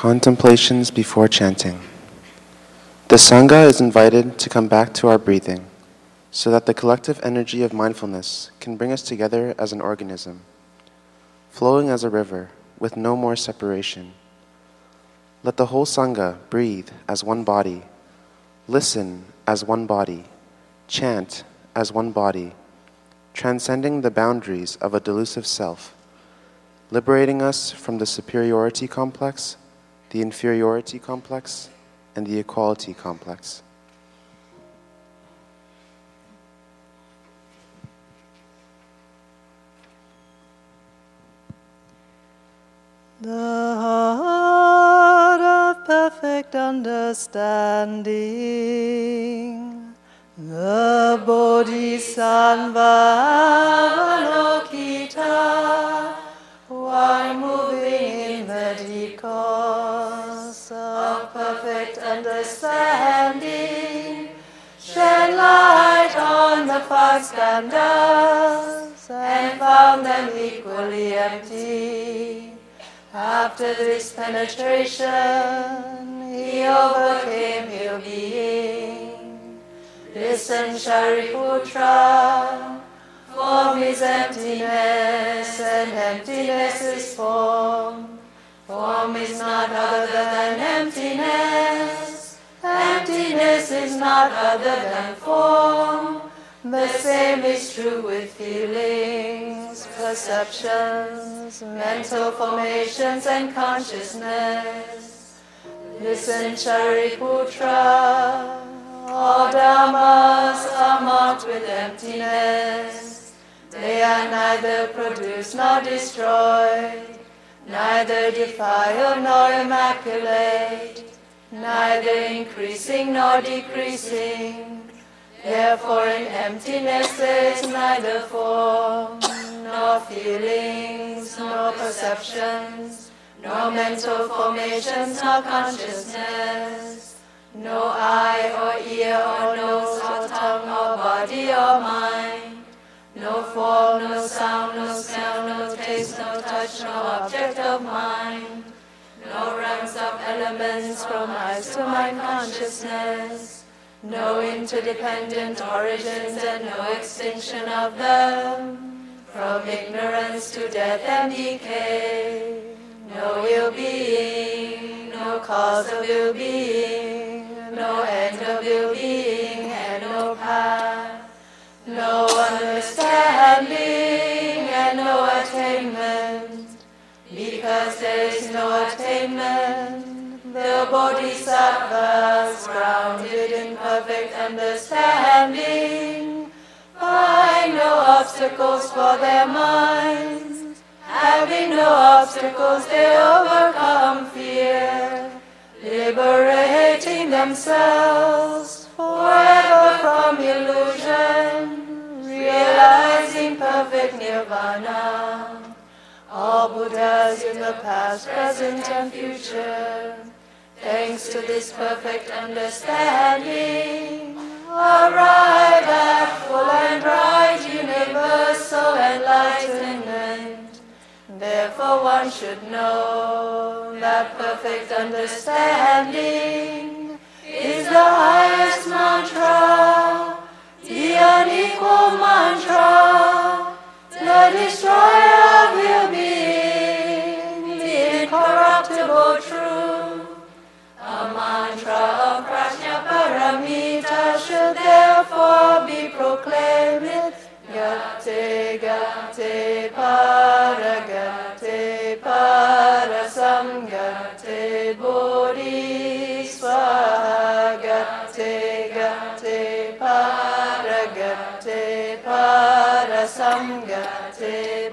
Contemplations before chanting. The Sangha is invited to come back to our breathing so that the collective energy of mindfulness can bring us together as an organism, flowing as a river with no more separation. Let the whole Sangha breathe as one body, listen as one body, chant as one body, transcending the boundaries of a delusive self, liberating us from the superiority complex, the inferiority complex, and the equality complex. The heart of perfect understanding, the Bodhisattva understanding, shed light on the five skandhas and found them equally empty. After this penetration, he overcame ill being. Listen, Shariputra, form is emptiness, and emptiness is form. Form is not other than emptiness. Emptiness is not other than form. The same is true with feelings, perceptions, mental formations, and consciousness. Listen, Shariputra, all dhammas are marked with emptiness. They are neither produced nor destroyed, neither defiled nor immaculate, neither increasing nor decreasing. Therefore, in emptiness there is neither form, nor feelings, nor perceptions, nor mental formations, nor consciousness, no eye or ear or nose or tongue or body or mind, no form, no sound, no smell, no taste, no touch, no object of mind, no ranks of elements from eyes to mind consciousness. No interdependent origins and no extinction of them, from ignorance to death and decay, no ill being, no cause of ill being, no end of ill being, and no path, no understanding, and no attainment, there is no attainment the bodhisattvas, grounded in perfect understanding, find no obstacles for their minds. Having no obstacles, they overcome fear, liberating themselves forever from illusion, realizing perfect nirvana. All Buddhas in the past, present, and future Thanks to this perfect understanding, arrive at full and right universal enlightenment. Therefore, one should know that perfect understanding is the highest mantra, the unequal mantra, the destroyer will being, the incorruptible truth A mantra of Prajnaparamita should therefore be proclaimed. Gate, gate, para, gate, para, samgate, bodhi, swaha, gate, gate, para, gate, ze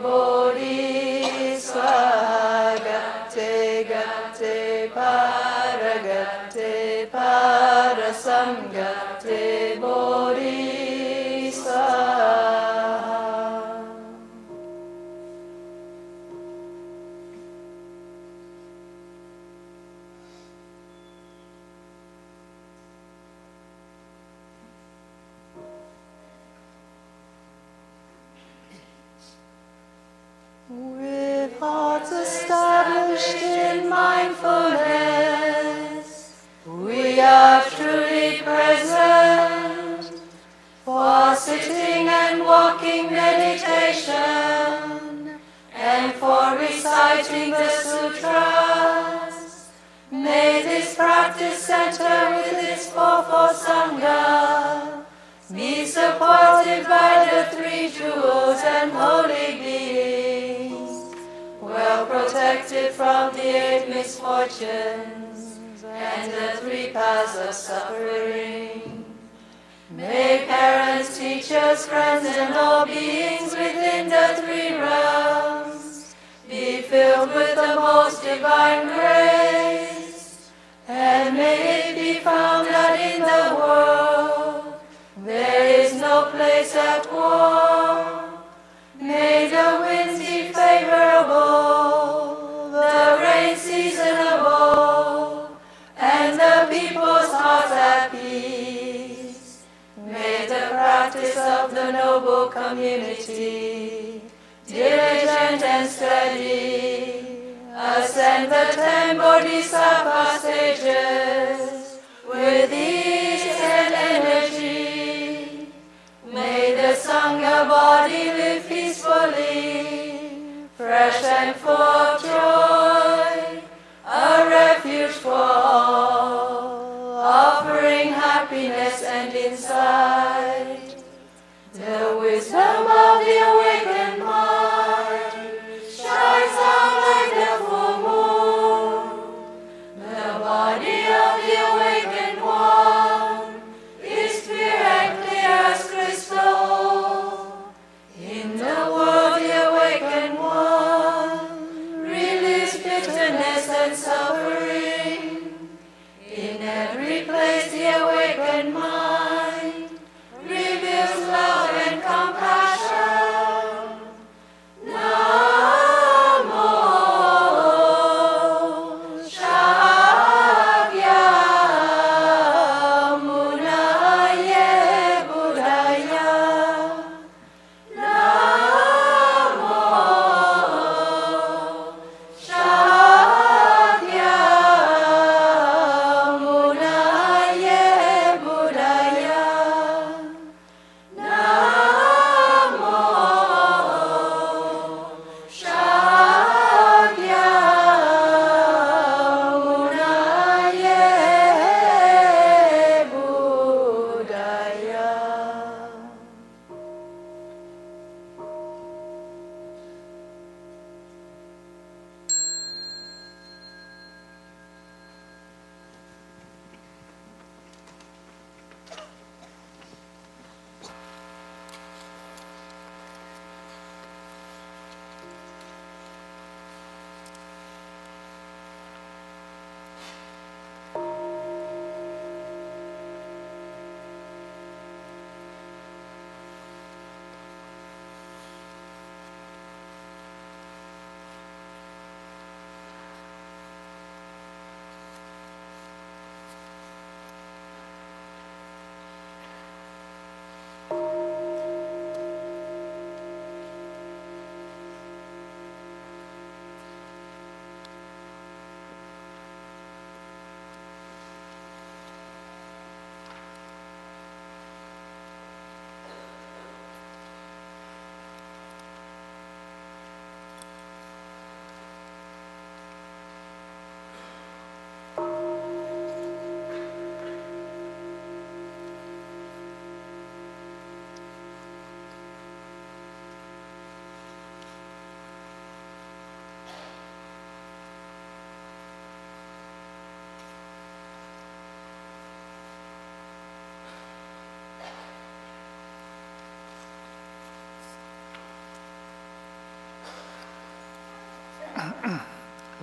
hearts established in mindfulness, we are truly present for sitting and walking meditation and for reciting the sutras. May this practice center with its four four sangha be supported by the three jewels and holy beings well protected from the eight misfortunes and the three paths of suffering. May parents, teachers, friends, and all beings within the three realms be filled with the most divine grace, and may it be found that in the world there is no place at war. May the winds be favorable, practice of the noble community, diligent and steady, ascend the ten bodhisattva stages with ease and energy. May the Sangha body live peacefully, fresh and full of joy, a refuge for all, offering happiness and insight. The wisdom of the awakened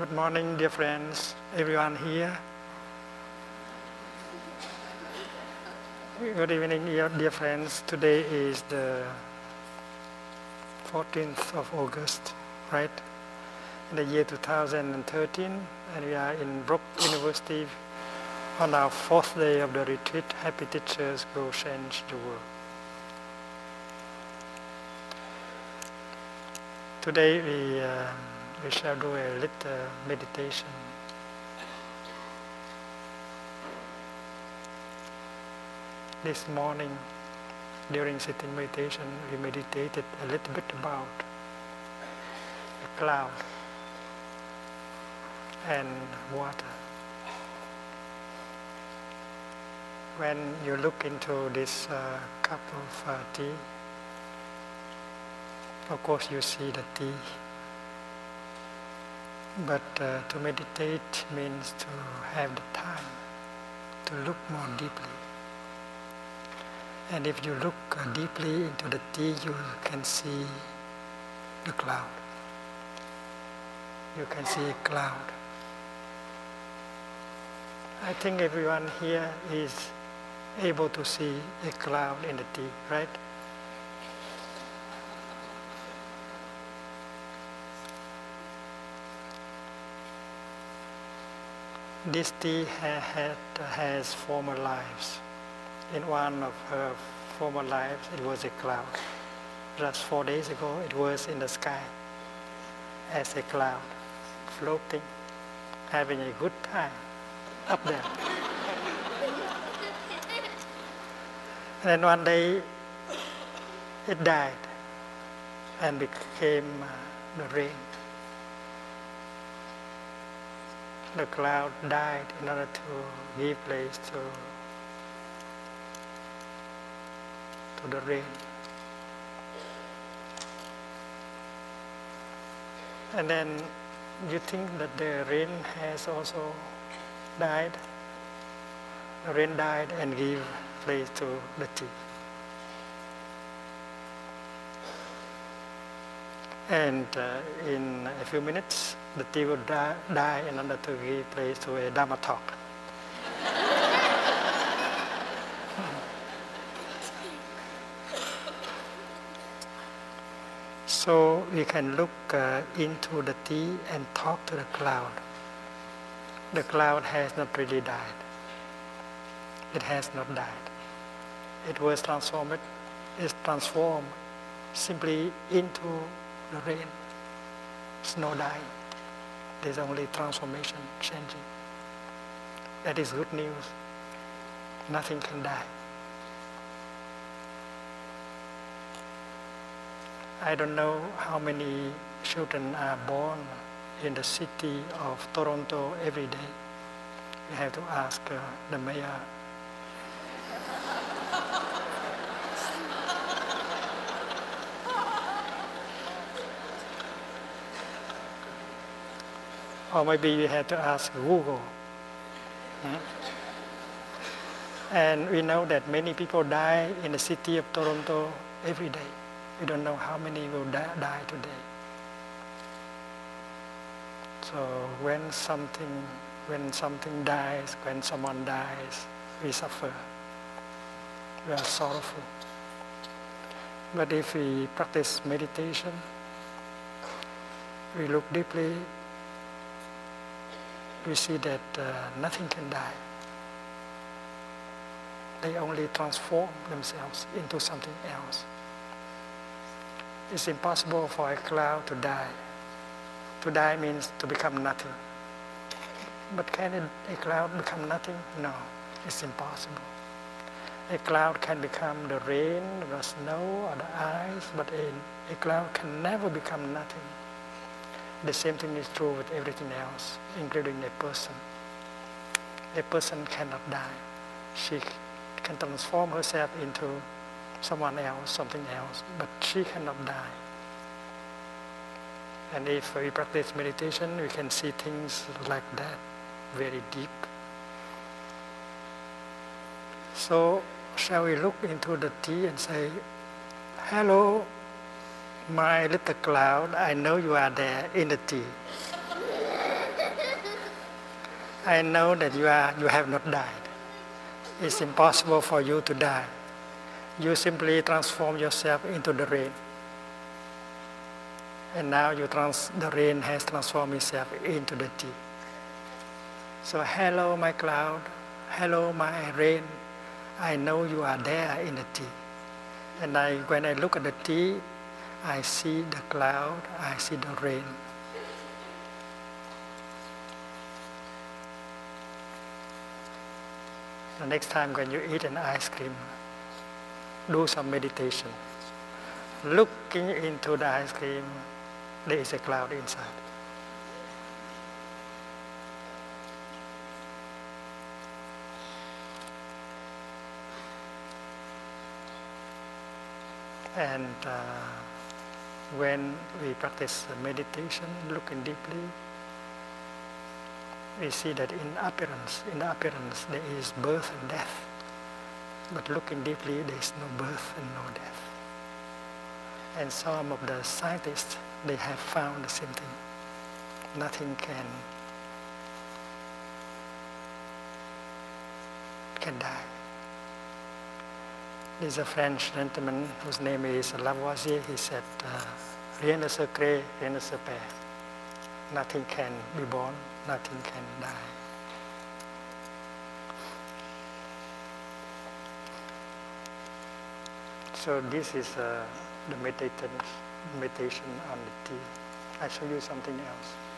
Good morning, dear friends, everyone here. Good evening, dear friends. Today is the 14th of August, right? In the year 2013, and we are in Brock University on our fourth day of the retreat. Happy Teachers Go Change the World. Today we, uh, we shall do a little meditation. This morning during sitting meditation, we meditated a little bit about the cloud and water. When you look into this uh, cup of uh, tea, of course you see the tea. But uh, to meditate means to have the time to look more deeply. And if you look uh, deeply into the tea, you can see the cloud. You can see a cloud. I think everyone here is able to see a cloud in the tea, right? This tea ha- had, has former lives. In one of her former lives, it was a cloud. Just four days ago, it was in the sky as a cloud, floating, having a good time up there. and then one day, it died and became uh, the rain. The cloud died in order to give place to, to the rain. And then you think that the rain has also died? The rain died and gave place to the tea. And uh, in a few minutes, the tea will die, in order to give place to a Dharma talk. so we can look uh, into the tea and talk to the cloud. The cloud has not really died. It has not died. It was transformed, it's transformed simply into the rain. Snow dying. There's only transformation, changing. That is good news. Nothing can die. I don't know how many children are born in the city of Toronto every day. We have to ask uh, the mayor. Or maybe we have to ask Google. And we know that many people die in the city of Toronto every day. We don't know how many will die, die today. So when something, when something dies, when someone dies, we suffer. We are sorrowful. But if we practice meditation, we look deeply, we see that uh, nothing can die. They only transform themselves into something else. It's impossible for a cloud to die. To die means to become nothing. But can a cloud become nothing? No, it's impossible. A cloud can become the rain, the snow, or the ice, but a, a cloud can never become nothing. The same thing is true with everything else, including a person. A person cannot die. She can transform herself into someone else, something else, but she cannot die. And if we practice meditation, we can see things like that, very deep. So, shall we look into the tea and say, Hello, my little cloud, I know you are there in the tea. I know that you, are, you have not died. It's impossible for you to die. You simply transform yourself into the rain. And now you trans, the rain has transformed itself into the tea. So, hello, my cloud. Hello, my rain. I know you are there in the tea. And I, when I look at the tea, I see the cloud, I see the rain. The next time when you eat an ice cream, do some meditation. Looking into the ice cream, there is a cloud inside. And uh, when we practice meditation, looking deeply, we see that in appearance, in the appearance there is birth and death. But looking deeply, there is no birth and no death. And some of the scientists, they have found the same thing. Nothing can can die. There's a French gentleman whose name is Lavoisier. He said, uh, rien ne se crée, rien ne se perd. Nothing can be born, nothing can die. So this is uh, the meditation, meditation on the tea. I show you something else.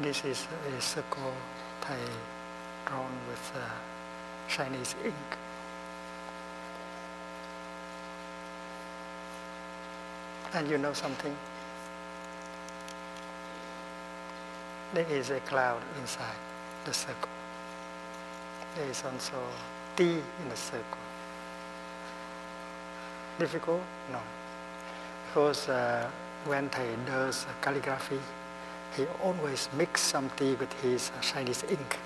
This is a circle Thay drawn with uh, Chinese ink. And you know something? There is a cloud inside the circle. There is also tea in the circle. Difficult? No. Because uh, when Thay does calligraphy, he always mix some tea with his Chinese ink.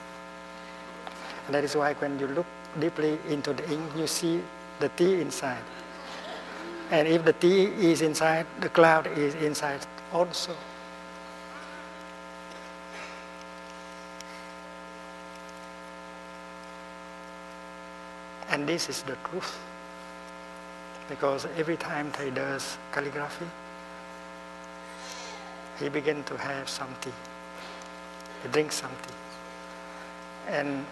And that is why when you look deeply into the ink, you see the tea inside. And if the tea is inside, the cloud is inside also. And this is the truth. Because every time he does calligraphy, he began to have some tea. He drinks some tea. And,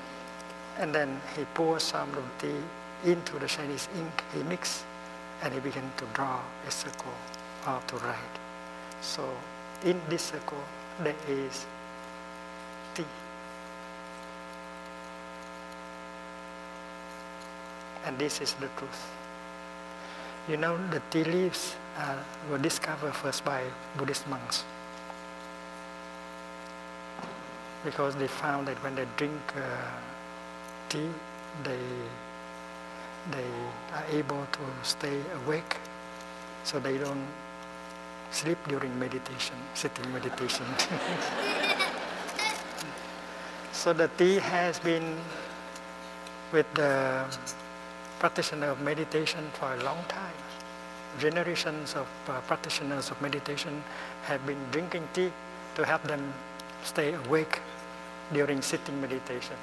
and then he pours some of the tea into the Chinese ink. He mix and he began to draw a circle or to write. So in this circle, there is tea. And this is the truth. You know, the tea leaves uh, were discovered first by Buddhist monks because they found that when they drink uh, tea, they they are able to stay awake, so they don't sleep during meditation, sitting meditation. so the tea has been with the practitioner of meditation for a long time. Generations of uh, practitioners of meditation have been drinking tea to help them stay awake during sitting meditation.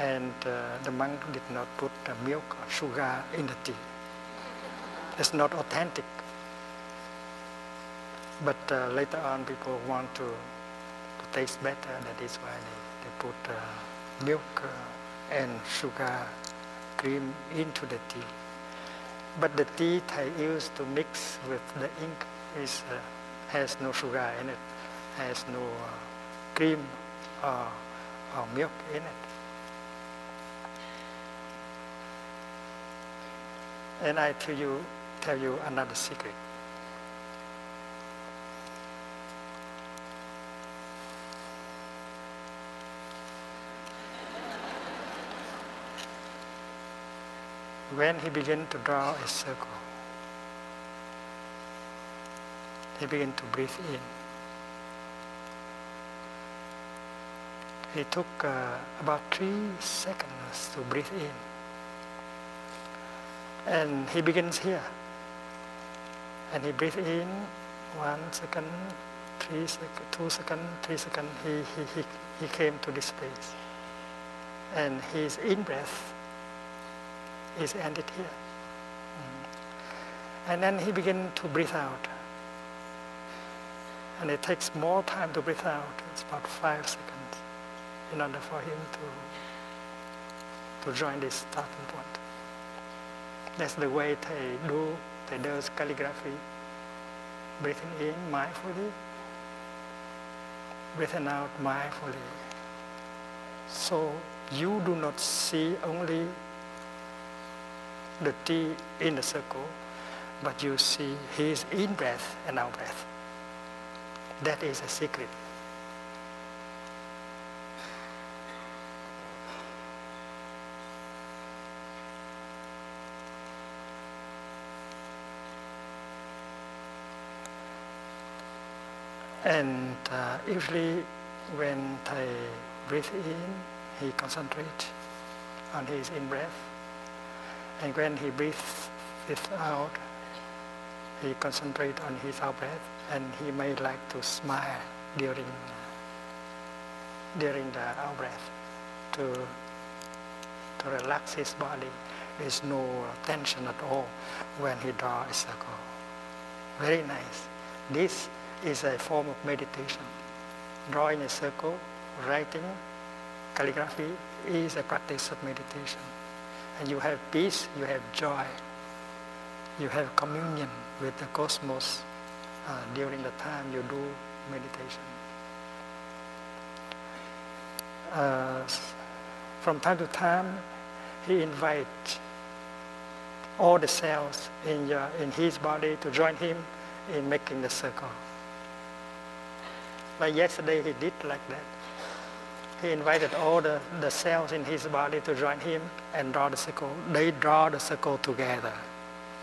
And uh, the monk did not put milk or sugar in the tea. It's not authentic. But uh, later on, people want to, to taste better. That is why they, they put uh, milk uh, and sugar cream into the tea. But the tea I use to mix with the ink is, uh, has no sugar in it, has no uh, cream or, or milk in it. And I tell you, tell you another secret. When he began to draw a circle, he began to breathe in. He took uh, about three seconds to breathe in. And he begins here. And he breathes in one second, three second, two second, three second. He, he, he, he came to this place. And his in breath is ended here. And then he began to breathe out. And it takes more time to breathe out. It's about five seconds in order for him to, to join this starting point. That's the way they do, they do calligraphy. Breathing in mindfully, breathing out mindfully. So you do not see only the tea in the circle, but you see his in breath and out breath. That is a secret. And uh, usually when they breathe in, he concentrates on his in-breath. And when he breathes it out, he concentrates on his out-breath and he may like to smile during, during the out-breath to, to relax his body. There's no tension at all when he draws a circle. Very nice. This is a form of meditation. Drawing a circle, writing, calligraphy is a practice of meditation. And you have peace, you have joy, you have communion with the cosmos uh, during the time you do meditation. Uh, from time to time, he invites all the cells in, your, in his body to join him in making the circle. Like yesterday, he did like that. He invited all the, the cells in his body to join him and draw the circle. They draw the circle together,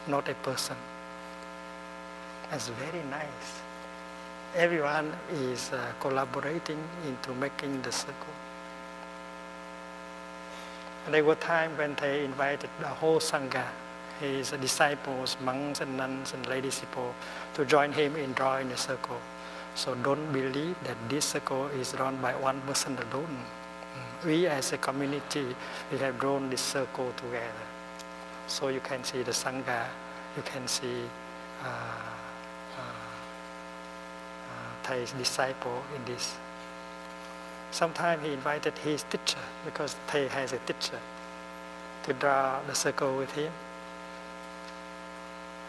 not a person. That's very nice. Everyone is uh, collaborating into making the circle. And there were times when they invited the whole Sangha, his disciples, monks and nuns and lay disciples, to join him in drawing a circle. So don't believe that this circle is run by one person alone. We as a community, we have drawn this circle together. So you can see the Sangha, you can see uh, uh, uh, disciple in this. Sometimes he invited his teacher because Thay has a teacher to draw the circle with him.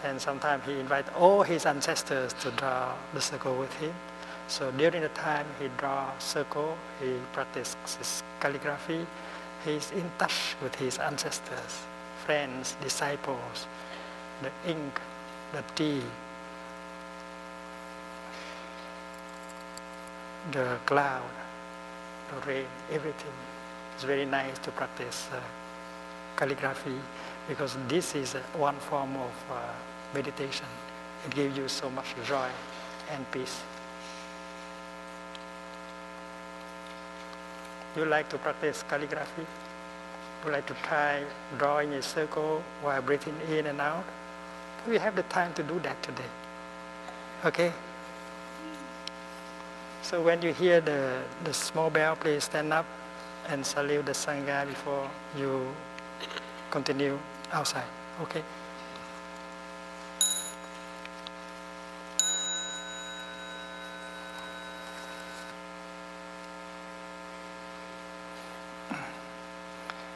And sometimes he invites all his ancestors to draw the circle with him. So during the time he draw circle, he practices calligraphy. He is in touch with his ancestors, friends, disciples, the ink, the tea, the cloud, the rain, everything. It's very nice to practice uh, calligraphy because this is uh, one form of uh, meditation. It gives you so much joy and peace. You like to practice calligraphy? You like to try drawing a circle while breathing in and out? We have the time to do that today. Okay? So when you hear the, the small bell, please stand up and salute the Sangha before you continue outside. Okay?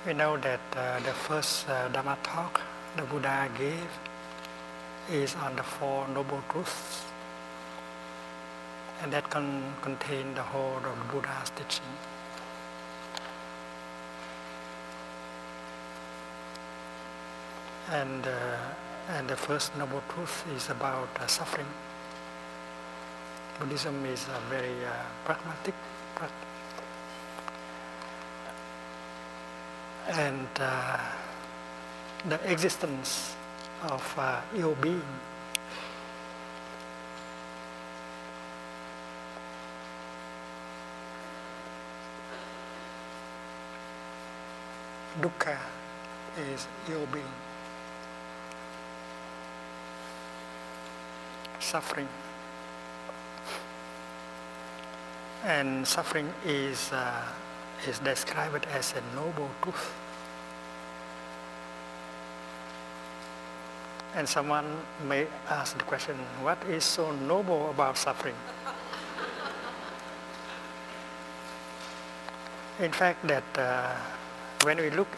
We know that uh, the first uh, Dhamma talk the Buddha gave is on the Four Noble Truths, and that can contain the whole of the Buddha's teaching. And, uh, and the first Noble Truth is about uh, suffering. Buddhism is a very uh, pragmatic practice and uh, the existence of uh, ill being. Dukkha is ill being. Suffering. And suffering is uh, is described as a noble truth. And someone may ask the question, what is so noble about suffering? In fact, that uh, when we look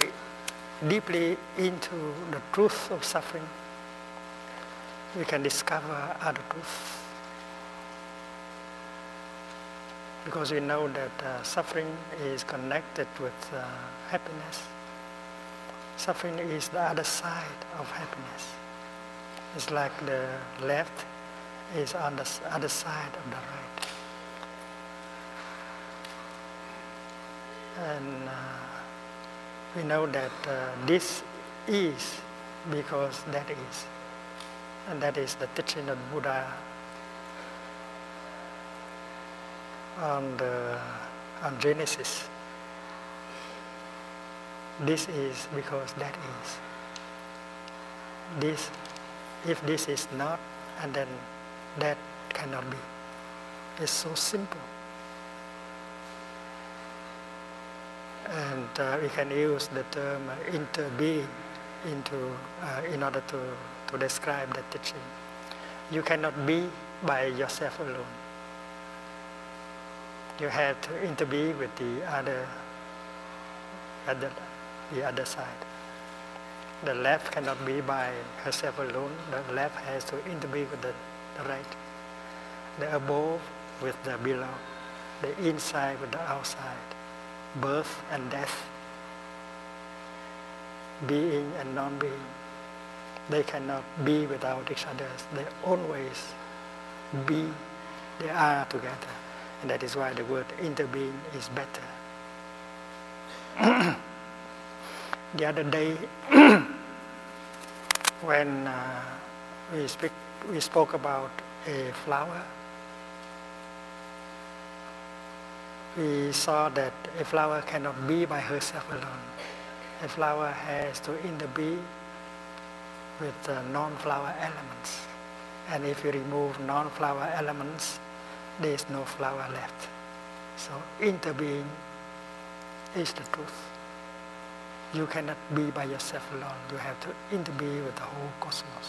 deeply into the truth of suffering, we can discover other truths. Because we know that uh, suffering is connected with uh, happiness. Suffering is the other side of happiness. It's like the left is on the other side of the right. And uh, we know that uh, this is because that is. And that is the teaching of Buddha on, the, on Genesis. This is because that is. This, if this is not, and then that cannot be. It's so simple. And uh, we can use the term uh, interbeing into, uh, in order to, to describe the teaching. You cannot be by yourself alone. You have to interbe with the other, other, the other side. The left cannot be by herself alone. The left has to interbe with the, the right. The above with the below. The inside with the outside birth and death, being and non-being. They cannot be without each other. They always be, they are together. That is why the word interbeing is better. the other day, when uh, we, speak, we spoke about a flower, we saw that a flower cannot be by herself alone. A flower has to interbe with uh, non-flower elements. And if you remove non-flower elements, there is no flower left. So interbeing is the truth. You cannot be by yourself alone. You have to interbe with the whole cosmos.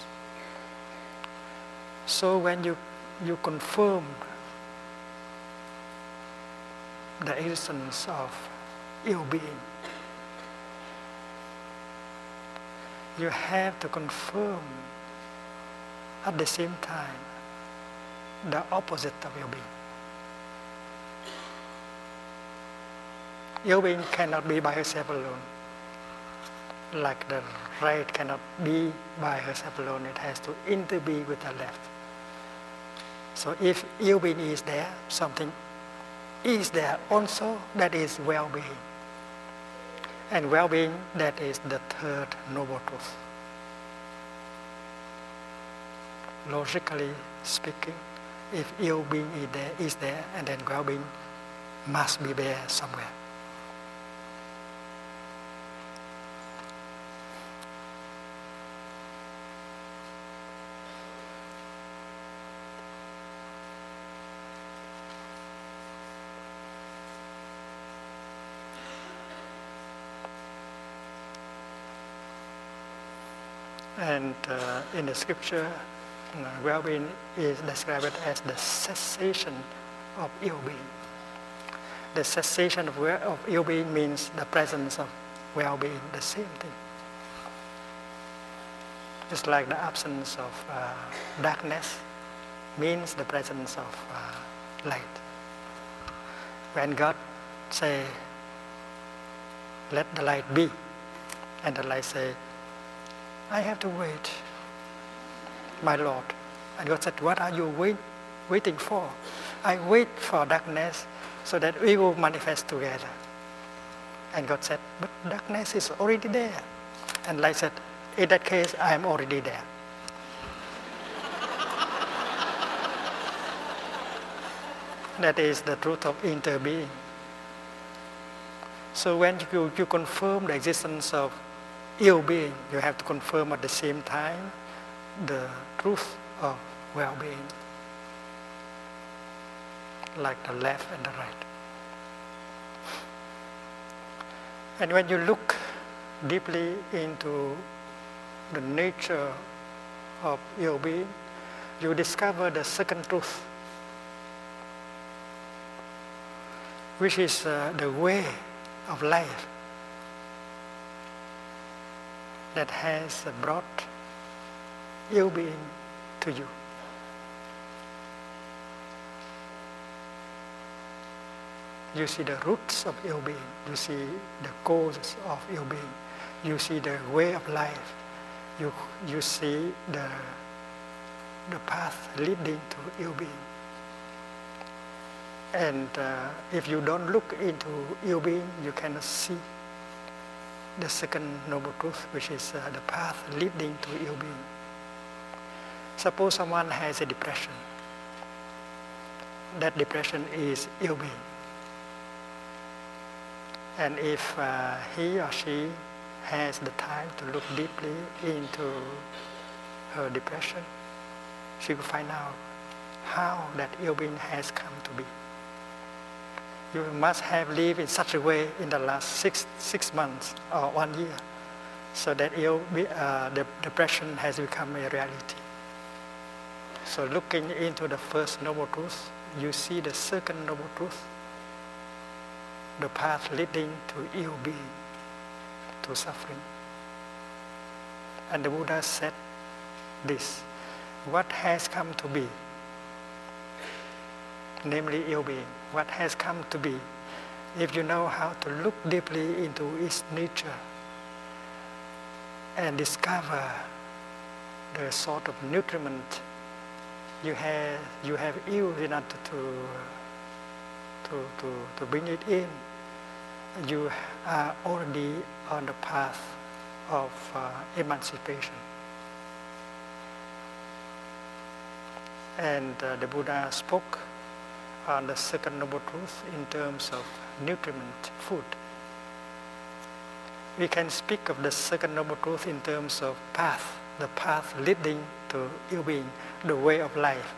So when you, you confirm the existence of ill being. You have to confirm at the same time the opposite of ill being. Ill being cannot be by herself alone. Like the right cannot be by herself alone, it has to interbe with the left. So if ill being is there, something is there also that is well-being. And well-being, that is the third noble truth. Logically speaking, if ill-being is there, is there, and then well-being must be there somewhere. And uh, in the scripture, well-being is described as the cessation of ill-being. The cessation of, of ill-being means the presence of well-being, the same thing. Just like the absence of uh, darkness means the presence of uh, light. When God say, let the light be, and the light say, I have to wait, my Lord. And God said, What are you wait, waiting for? I wait for darkness so that we will manifest together. And God said, But darkness is already there. And light said, In that case, I am already there. that is the truth of interbeing. So when you, you confirm the existence of ill-being, you have to confirm at the same time the truth of well-being, like the left and the right. And when you look deeply into the nature of ill-being, you discover the second truth, which is uh, the way of life that has brought ill being to you. You see the roots of ill being, you see the causes of ill being, you see the way of life, you, you see the, the path leading to ill being. And uh, if you don't look into ill being, you cannot see the second noble truth, which is uh, the path leading to ill being. Suppose someone has a depression. That depression is ill being. And if uh, he or she has the time to look deeply into her depression, she will find out how that ill being has come to be. You must have lived in such a way in the last six, six months or one year so that ill, uh, the depression has become a reality. So looking into the first noble truth, you see the second noble truth the path leading to ill being, to suffering. And the Buddha said this what has come to be, namely ill being, what has come to be, if you know how to look deeply into its nature and discover the sort of nutriment you have, you have used order to, to, to, to bring it in, you are already on the path of uh, emancipation. And uh, the Buddha spoke on the second noble truth in terms of nutriment, food. We can speak of the second noble truth in terms of path, the path leading to ill-being, the way of life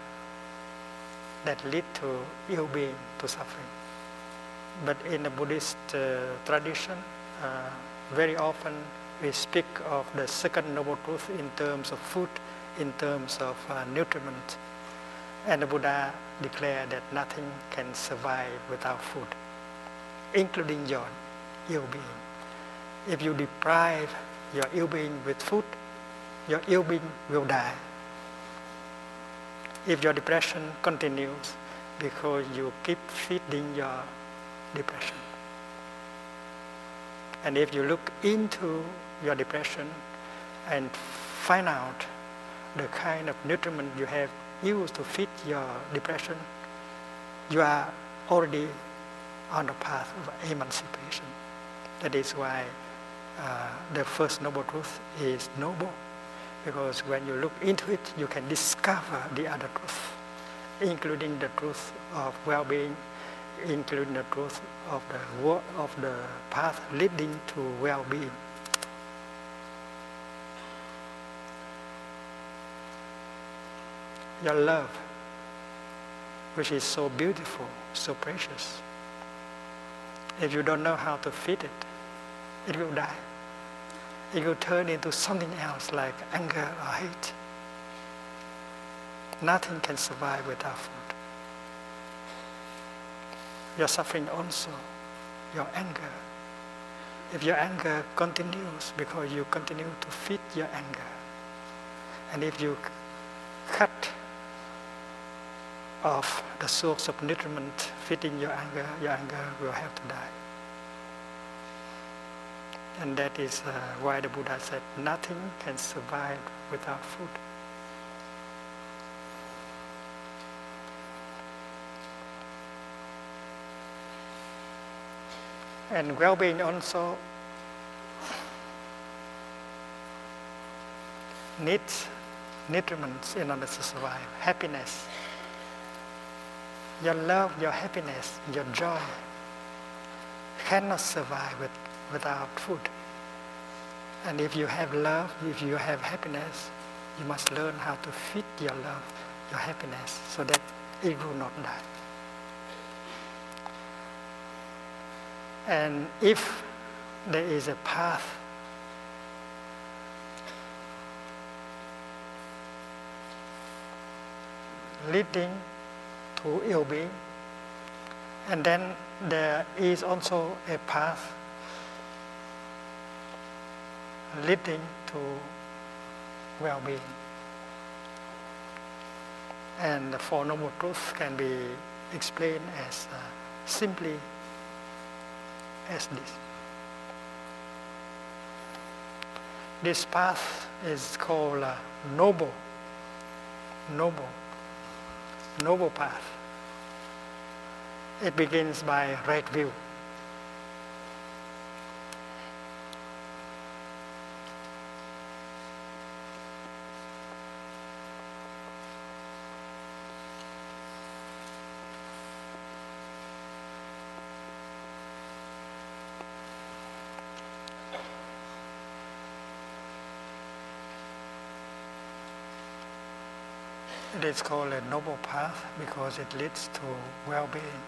that lead to ill-being, to suffering. But in the Buddhist uh, tradition, uh, very often we speak of the second noble truth in terms of food, in terms of uh, nutriment. And the Buddha declared that nothing can survive without food, including your ill being. If you deprive your ill being with food, your ill being will die. If your depression continues because you keep feeding your depression. And if you look into your depression and find out the kind of nutriment you have used to feed your depression, you are already on the path of emancipation. That is why uh, the first noble truth is noble, because when you look into it, you can discover the other truth, including the truth of well-being including the truth of the work of the path leading to well-being. Your love, which is so beautiful, so precious. If you don't know how to feed it, it will die. It will turn into something else like anger or hate. Nothing can survive without food your suffering also, your anger. If your anger continues because you continue to feed your anger, and if you cut off the source of nutriment feeding your anger, your anger will have to die. And that is uh, why the Buddha said nothing can survive without food. and well-being also needs nutriments in order to survive. Happiness, your love, your happiness, your joy cannot survive with, without food. And if you have love, if you have happiness, you must learn how to feed your love, your happiness, so that it will not die. And if there is a path leading to ill being, and then there is also a path leading to well-being. And the Four Noble Truths can be explained as uh, simply as this. This path is called uh, noble, noble, noble path. It begins by right view. It is called a noble path because it leads to well-being.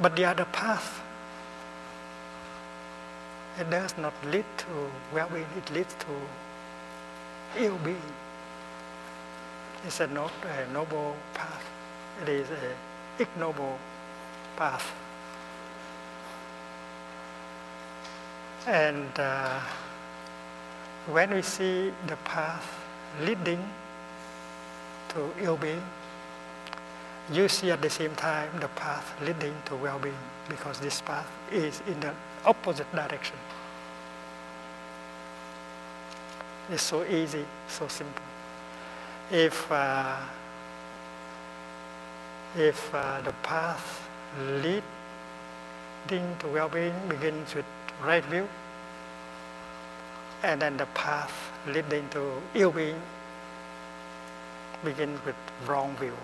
But the other path, it does not lead to well-being, it leads to ill-being. It's a not a noble path. It is an ignoble path. And uh, when we see the path leading to ill-being, you see at the same time the path leading to well-being because this path is in the opposite direction. It's so easy, so simple. If uh, if uh, the path leading to well-being begins with right view, and then the path leading to ill-being begins with wrong views.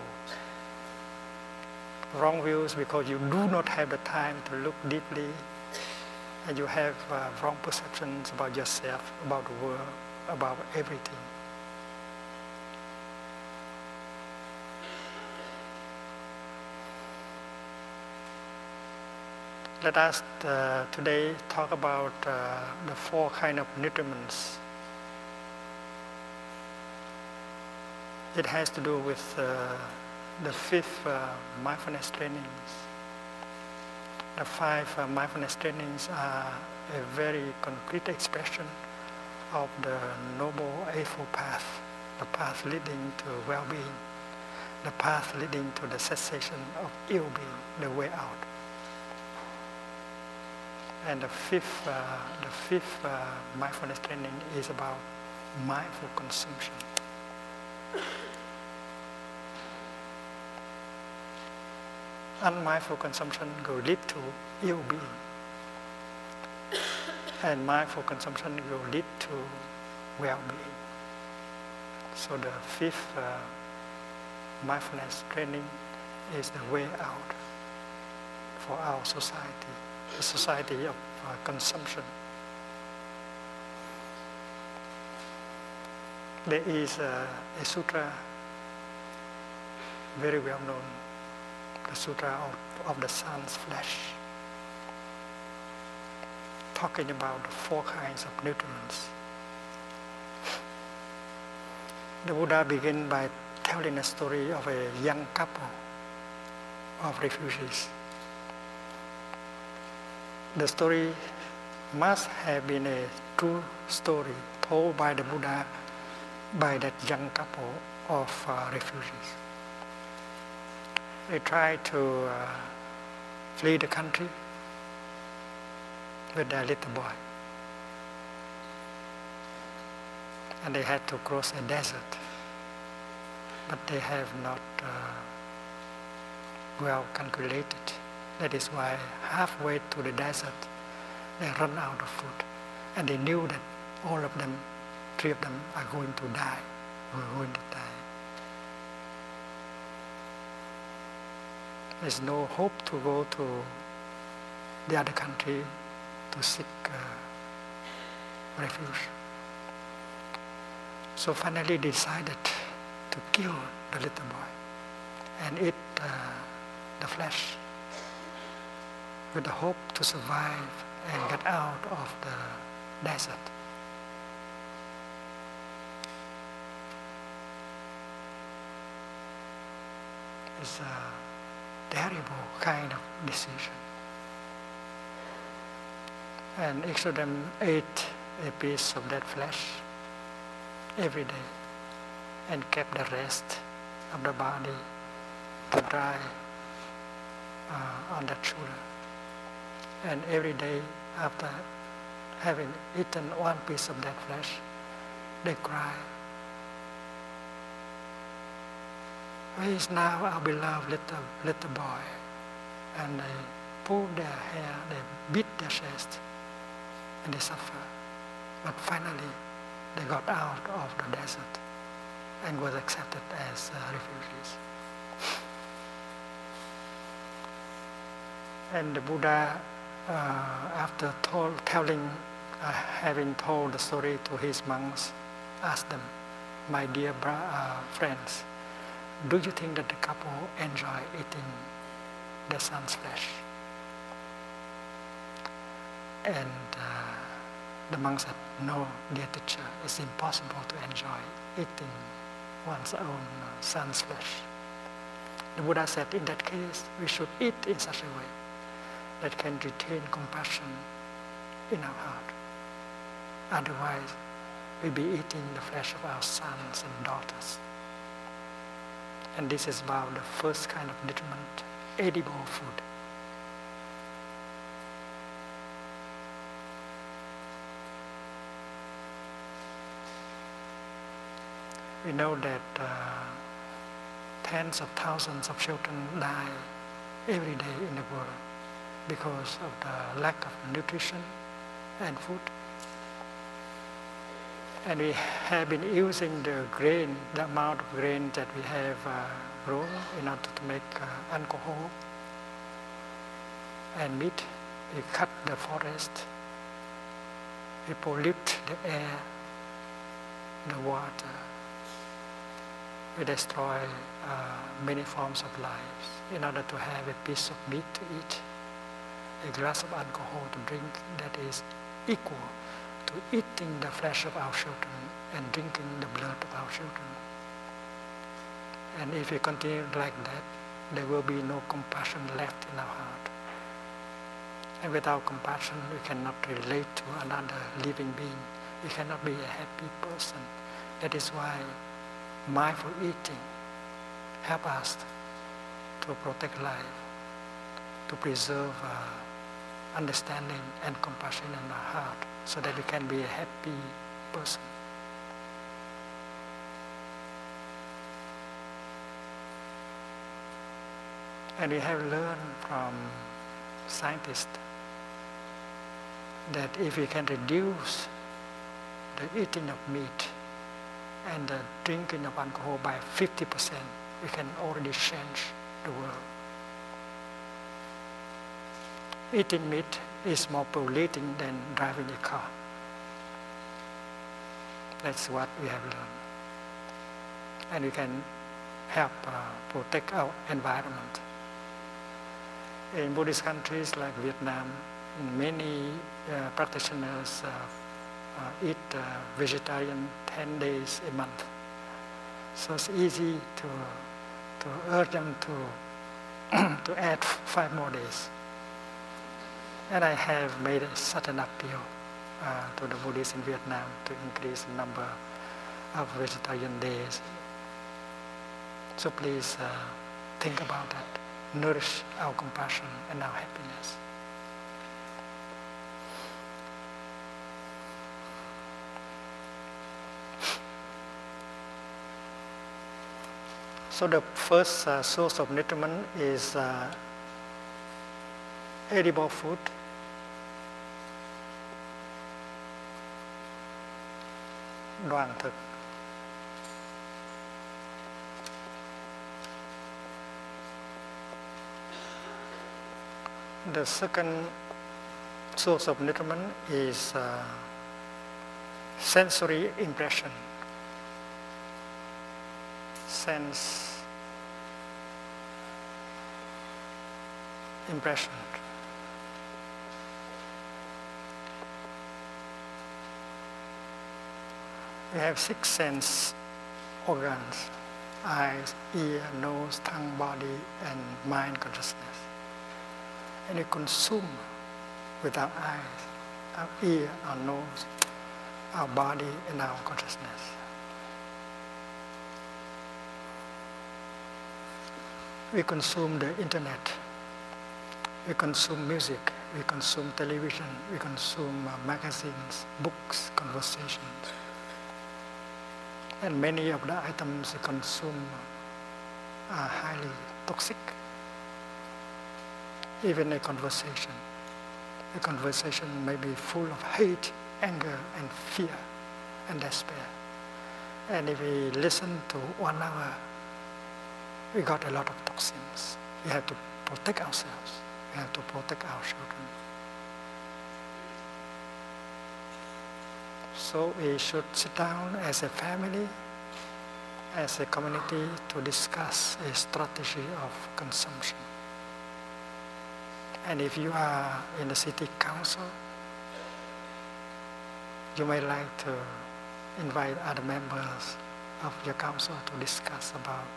Wrong views because you do not have the time to look deeply and you have uh, wrong perceptions about yourself, about the world, about everything. Let us uh, today talk about uh, the four kind of nutriments. It has to do with uh, the fifth uh, mindfulness trainings. The five uh, mindfulness trainings are a very concrete expression of the Noble Eightfold Path, the path leading to well-being, the path leading to the cessation of ill-being, the way out. And the fifth, uh, the fifth uh, mindfulness training is about mindful consumption. Unmindful consumption will lead to ill-being, and mindful consumption will lead to well-being. So the fifth uh, mindfulness training is the way out for our society the society of uh, consumption. There is a, a, sutra very well known, the Sutra of, of the Son's Flesh, talking about the four kinds of nutrients. The Buddha began by telling a story of a young couple of refugees the story must have been a true story told by the Buddha by that young couple of uh, refugees. They tried to uh, flee the country with their little boy. And they had to cross a desert. But they have not uh, well calculated that is why halfway to the desert, they run out of food. And they knew that all of them, three of them, are going to die. Were going to die. There's no hope to go to the other country to seek uh, refuge. So finally decided to kill the little boy and eat uh, the flesh with the hope to survive and get out of the desert. It's a terrible kind of decision. And each of them ate a piece of that flesh every day and kept the rest of the body to dry uh, on that shoulder. And every day after having eaten one piece of that flesh, they cry. Where is now our beloved little, little boy? And they pull their hair, they beat their chest, and they suffer. But finally, they got out of the desert and was accepted as uh, refugees. And the Buddha, uh, after told, telling, uh, having told the story to his monks, asked them, "My dear bra- uh, friends, do you think that the couple enjoy eating the son's flesh?" And uh, the monk said, "No, dear teacher, it's impossible to enjoy eating one's own uh, son's flesh." The Buddha said, "In that case, we should eat in such a way." that can retain compassion in our heart. Otherwise, we'll be eating the flesh of our sons and daughters. And this is about the first kind of nutriment, edible food. We know that uh, tens of thousands of children die every day in the world because of the lack of nutrition and food. And we have been using the grain, the amount of grain that we have uh, grown in order to make uh, alcohol and meat. We cut the forest, we pollute the air, the water, we destroy uh, many forms of life in order to have a piece of meat to eat a glass of alcohol to drink that is equal to eating the flesh of our children and drinking the blood of our children. And if we continue like that, there will be no compassion left in our heart. And without compassion, we cannot relate to another living being. We cannot be a happy person. That is why mindful eating help us to protect life, to preserve uh, understanding and compassion in our heart so that we can be a happy person. And we have learned from scientists that if we can reduce the eating of meat and the drinking of alcohol by 50%, we can already change the world. Eating meat is more polluting than driving a car. That's what we have learned. And we can help uh, protect our environment. In Buddhist countries like Vietnam, many uh, practitioners uh, uh, eat uh, vegetarian 10 days a month. So it's easy to, to urge them to, to add five more days. And I have made such an appeal uh, to the Buddhists in Vietnam to increase the number of vegetarian days. So please uh, think about that. Nourish our compassion and our happiness. So the first uh, source of nutriment is uh, edible food. Đoàn thực. The second source of nutriment is uh, sensory impression. Sense impression. We have six sense organs eyes, ear, nose, tongue, body, and mind consciousness. And we consume with our eyes, our ear, our nose, our body and our consciousness. We consume the internet, we consume music, we consume television, we consume uh, magazines, books, conversations. And many of the items we consume are highly toxic. Even a conversation. A conversation may be full of hate, anger, and fear, and despair. And if we listen to one hour, we got a lot of toxins. We have to protect ourselves. We have to protect our children. So we should sit down as a family, as a community to discuss a strategy of consumption. And if you are in the city council, you may like to invite other members of your council to discuss about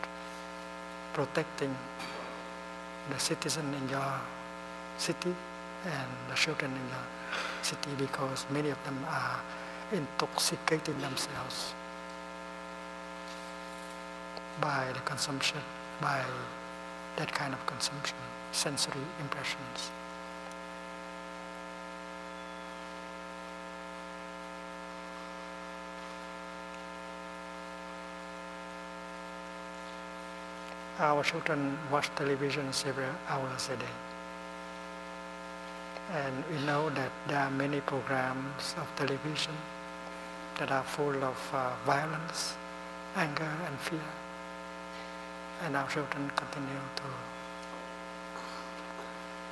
protecting the citizen in your city and the children in your city because many of them are intoxicating themselves by the consumption, by that kind of consumption, sensory impressions. Our children watch television several hours a day. And we know that there are many programs of television that are full of uh, violence, anger, and fear. And our children continue to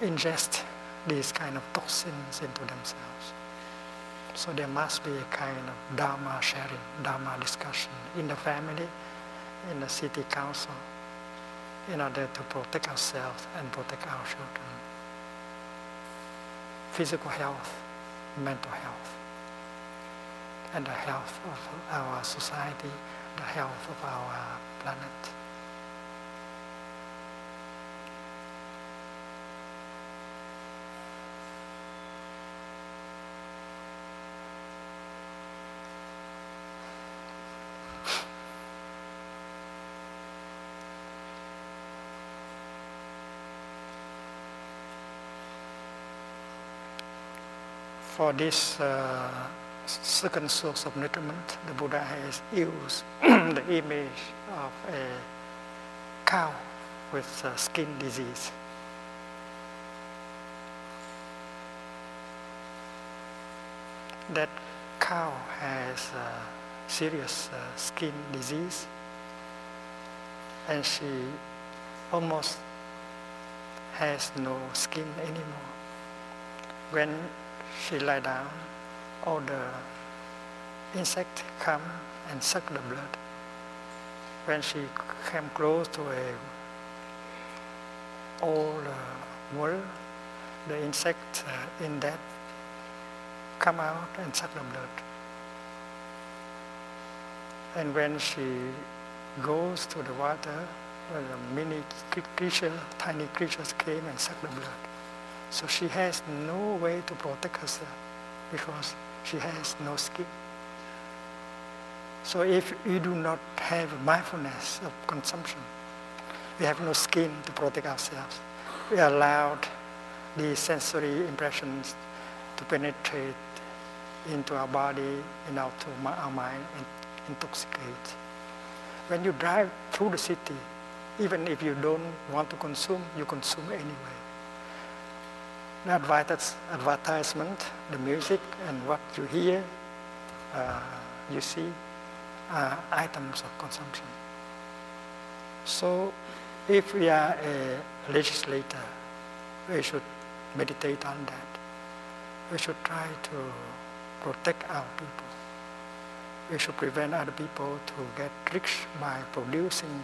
ingest these kind of toxins into themselves. So there must be a kind of Dharma sharing, Dharma discussion in the family, in the city council, in order to protect ourselves and protect our children. Physical health, mental health, and the health of our society, the health of our planet. for this uh, second source of nutriment, the Buddha has used the image of a cow with uh, skin disease. That cow has a serious uh, skin disease and she almost has no skin anymore. When she lie down, all the insects come and suck the blood. When she came close to a old uh, well, the insect uh, in that come out and suck the blood. And when she goes to the water, well, the many creature, tiny creatures came and suck the blood. So she has no way to protect herself because she has no skin. So if we do not have mindfulness of consumption, we have no skin to protect ourselves. We allowed the sensory impressions to penetrate into our body and our mind and intoxicate. When you drive through the city, even if you don't want to consume, you consume anyway advertisement, the music, and what you hear, uh, you see, are items of consumption. So, if we are a legislator, we should meditate on that. We should try to protect our people. We should prevent other people to get rich by producing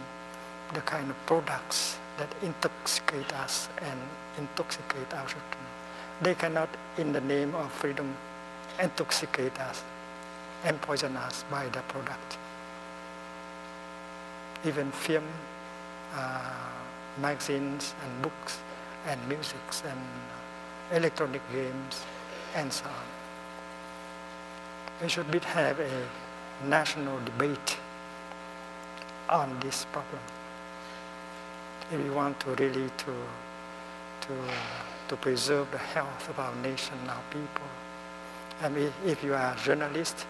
the kind of products that intoxicate us and intoxicate our children. They cannot, in the name of freedom, intoxicate us and poison us by the product. Even film, uh, magazines and books and musics and electronic games and so on. we should have a national debate on this problem. If we want to really to, to, to preserve the health of our nation, our people, and if you are journalists,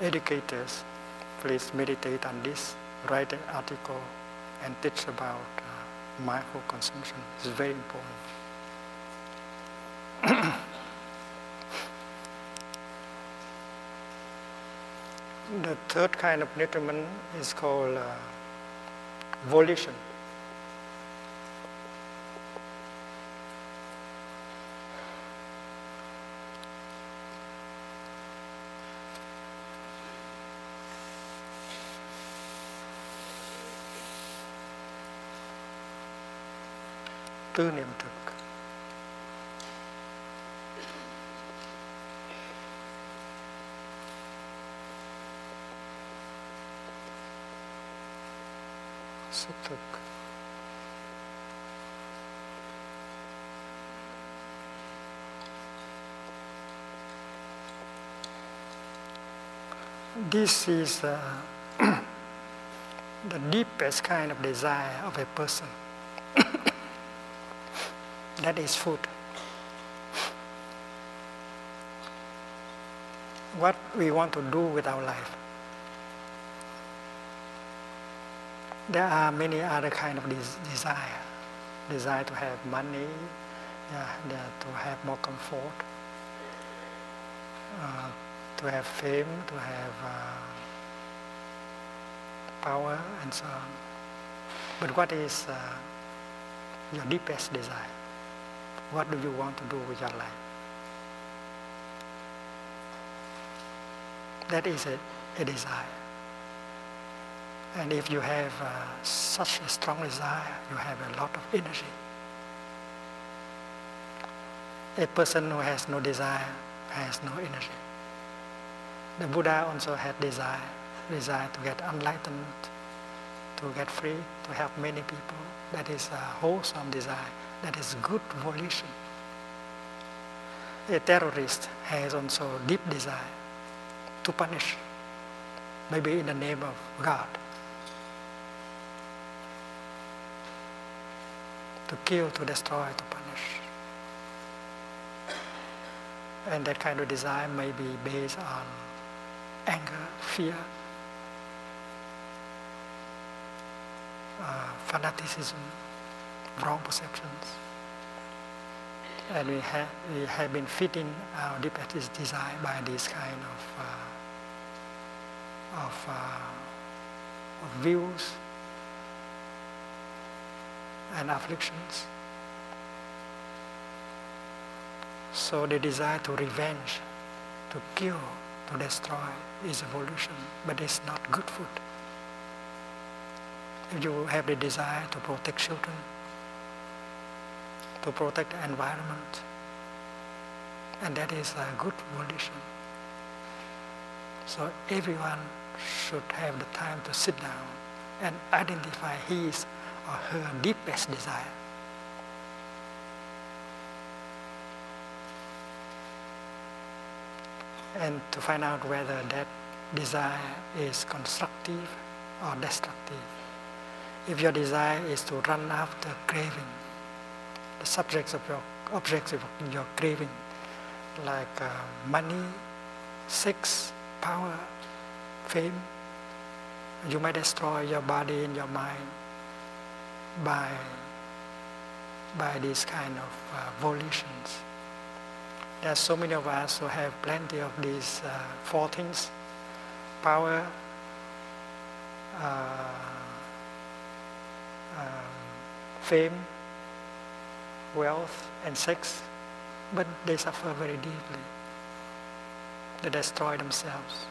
educators, please meditate on this, write an article, and teach about uh, mindful consumption. It's very important. the third kind of nutriment is called uh, volition. Tư niệm this is uh, the deepest kind of desire of a person that is food. What we want to do with our life. There are many other kind of des- desire. Desire to have money, yeah, to have more comfort, uh, to have fame, to have uh, power, and so on. But what is uh, your deepest desire? What do you want to do with your life? That is a, a desire. And if you have uh, such a strong desire, you have a lot of energy. A person who has no desire has no energy. The Buddha also had desire, desire to get enlightened, to get free, to help many people. That is a wholesome desire. That is good volition. A terrorist has also deep desire to punish, maybe in the name of God. To kill, to destroy, to punish. And that kind of desire may be based on anger, fear, uh, fanaticism, wrong perceptions. And we have, we have been fitting our deepest desire by this kind of, uh, of, uh, of views and afflictions. So the desire to revenge, to kill, to destroy is a volition, but it's not good food. If you have the desire to protect children, to protect the environment. And that is a good volition. So everyone should have the time to sit down and identify his or her deepest desire. And to find out whether that desire is constructive or destructive. If your desire is to run after craving, the subjects of your objects of your craving, like uh, money, sex, power, fame. You might destroy your body and your mind by by these kind of uh, volitions. There are so many of us who have plenty of these uh, four things: power, uh, um, fame, wealth and sex, but they suffer very deeply. They destroy themselves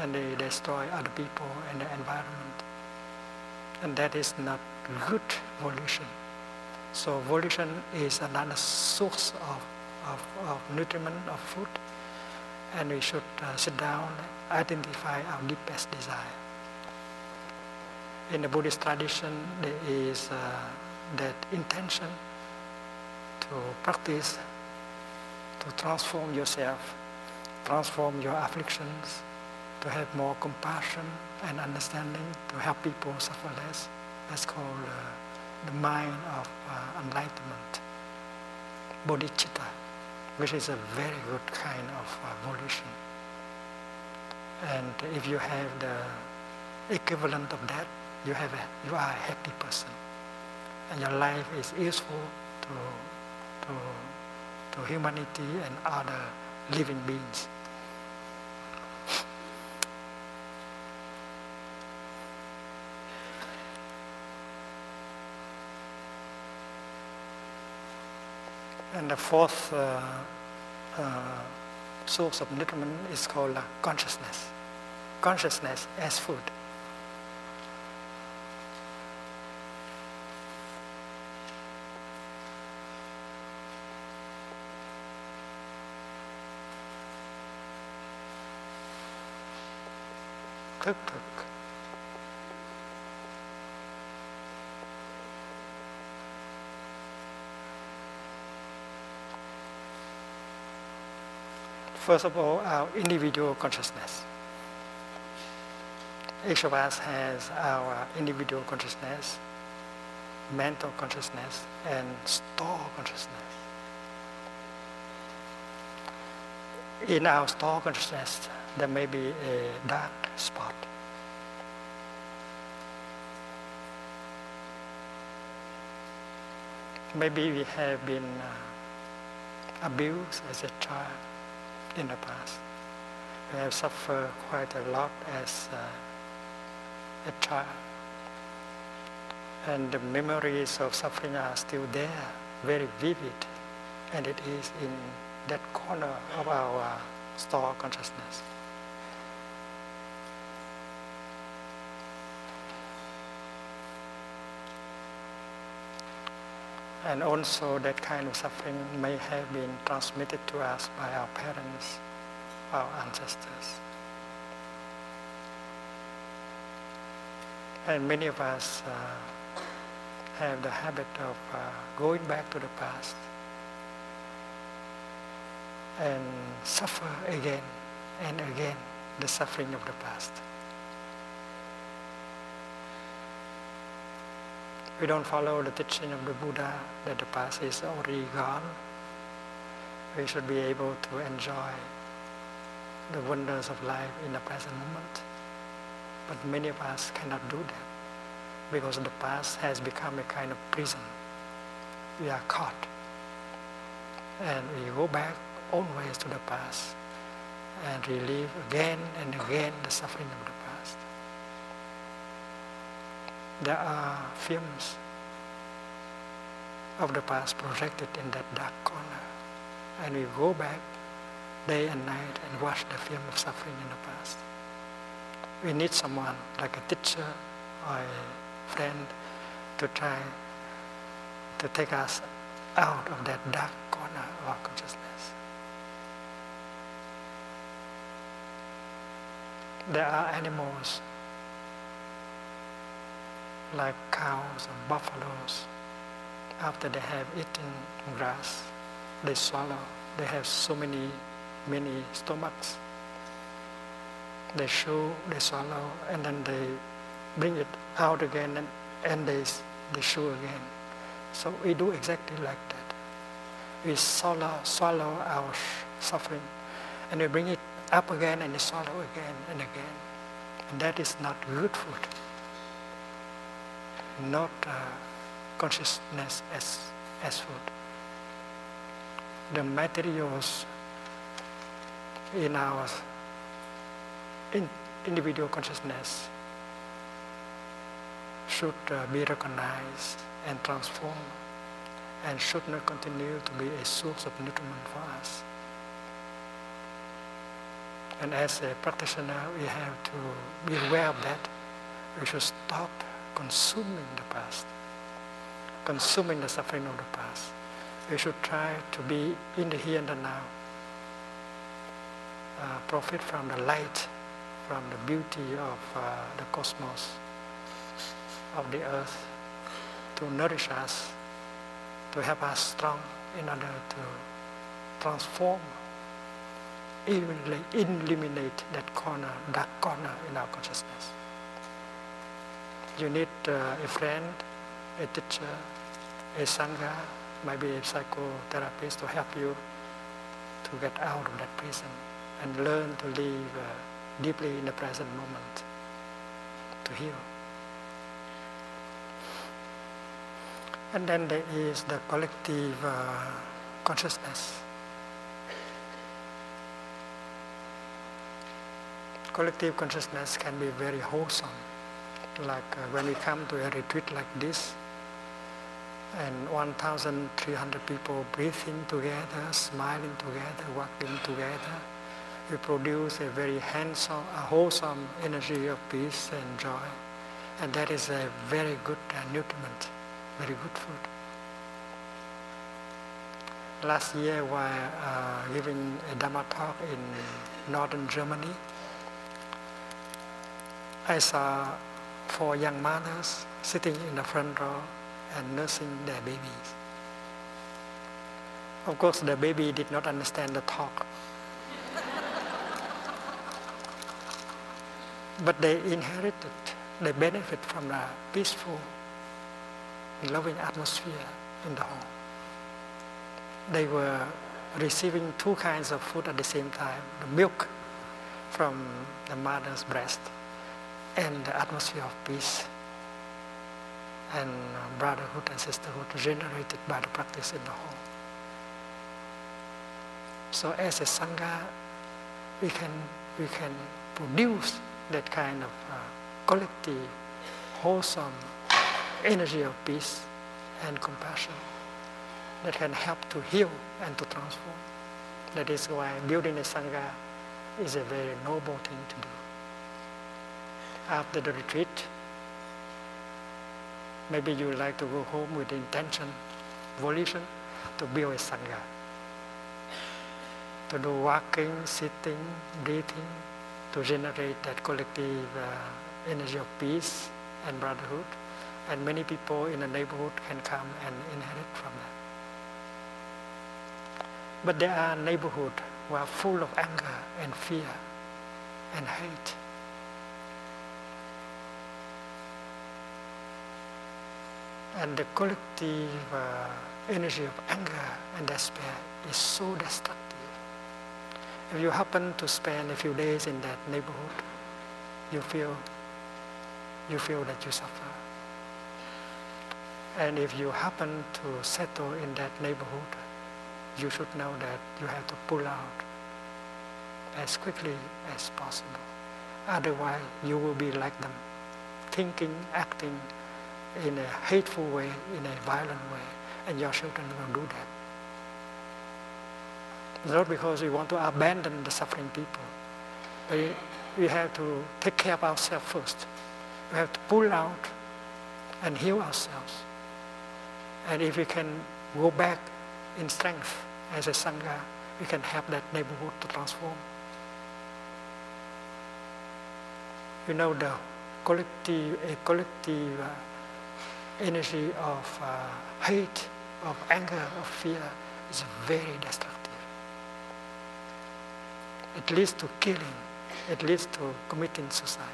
and they destroy other people and the environment. And that is not good volition. So volition is another source of, of, of nutriment, of food, and we should uh, sit down, identify our deepest desire. In the Buddhist tradition, there is uh, that intention to practice, to transform yourself transform your afflictions, to have more compassion and understanding, to help people suffer less. That's called uh, the mind of uh, enlightenment, bodhicitta, which is a very good kind of uh, volition. And if you have the equivalent of that, you have a, you are a happy person, and your life is useful to to to humanity and other living beings. And the fourth uh, uh, source of nutriment is called consciousness. Consciousness as food. First of all, our individual consciousness. Each of us has our individual consciousness, mental consciousness, and store consciousness. In our store consciousness, there may be a dark Maybe we have been uh, abused as a child in the past. We have suffered quite a lot as uh, a child. And the memories of suffering are still there, very vivid, and it is in that corner of our uh, store consciousness. And also that kind of suffering may have been transmitted to us by our parents, our ancestors. And many of us uh, have the habit of uh, going back to the past and suffer again and again the suffering of the past. We don't follow the teaching of the Buddha that the past is already gone, we should be able to enjoy the wonders of life in the present moment. But many of us cannot do that because the past has become a kind of prison. We are caught. And we go back always to the past and relive again and again the suffering of the there are films of the past projected in that dark corner. And we go back day and night and watch the film of suffering in the past. We need someone like a teacher or a friend to try to take us out of that dark corner of our consciousness. There are animals like cows or buffaloes, after they have eaten grass, they swallow. They have so many, many stomachs. They chew, they swallow, and then they bring it out again, and, and they, they chew again. So we do exactly like that. We swallow, swallow our suffering, and we bring it up again, and we swallow again and again. And that is not good food not uh, consciousness as, as food. The materials in our in individual consciousness should uh, be recognized and transformed and should not continue to be a source of nutriment for us. And as a practitioner, we have to be aware of that. We should stop consuming the past, consuming the suffering of the past. We should try to be in the here and the now, uh, profit from the light, from the beauty of uh, the cosmos, of the earth, to nourish us, to help us strong in order to transform eliminate that corner, dark corner in our consciousness. You need uh, a friend, a teacher, a sangha, maybe a psychotherapist to help you to get out of that prison and learn to live uh, deeply in the present moment to heal. And then there is the collective uh, consciousness. Collective consciousness can be very wholesome. Like uh, when we come to a retreat like this, and 1,300 people breathing together, smiling together, working together, we produce a very handsome, a wholesome energy of peace and joy. And that is a very good uh, nutriment, very good food. Last year, while uh, giving a Dhamma talk in northern Germany, I saw four young mothers sitting in the front row and nursing their babies. Of course, the baby did not understand the talk. but they inherited, they benefit from the peaceful, loving atmosphere in the home. They were receiving two kinds of food at the same time the milk from the mother's breast and the atmosphere of peace and brotherhood and sisterhood generated by the practice in the home. So as a sangha, we can we can produce that kind of uh, collective, wholesome energy of peace and compassion that can help to heal and to transform. That is why building a sangha is a very noble thing to do. After the retreat, maybe you would like to go home with the intention, volition to build a sangha. To do walking, sitting, breathing, to generate that collective uh, energy of peace and brotherhood. And many people in the neighborhood can come and inherit from that. But there are neighborhoods who are full of anger and fear and hate. And the collective uh, energy of anger and despair is so destructive. If you happen to spend a few days in that neighborhood, you feel you feel that you suffer. And if you happen to settle in that neighborhood, you should know that you have to pull out as quickly as possible. Otherwise, you will be like them, thinking, acting in a hateful way, in a violent way, and your children will do that. Not because we want to abandon the suffering people, but we have to take care of ourselves first. We have to pull out and heal ourselves. And if we can go back in strength as a Sangha, we can help that neighborhood to transform. You know, the collective, a collective uh, energy of uh, hate, of anger, of fear is very destructive. It leads to killing, it leads to committing suicide.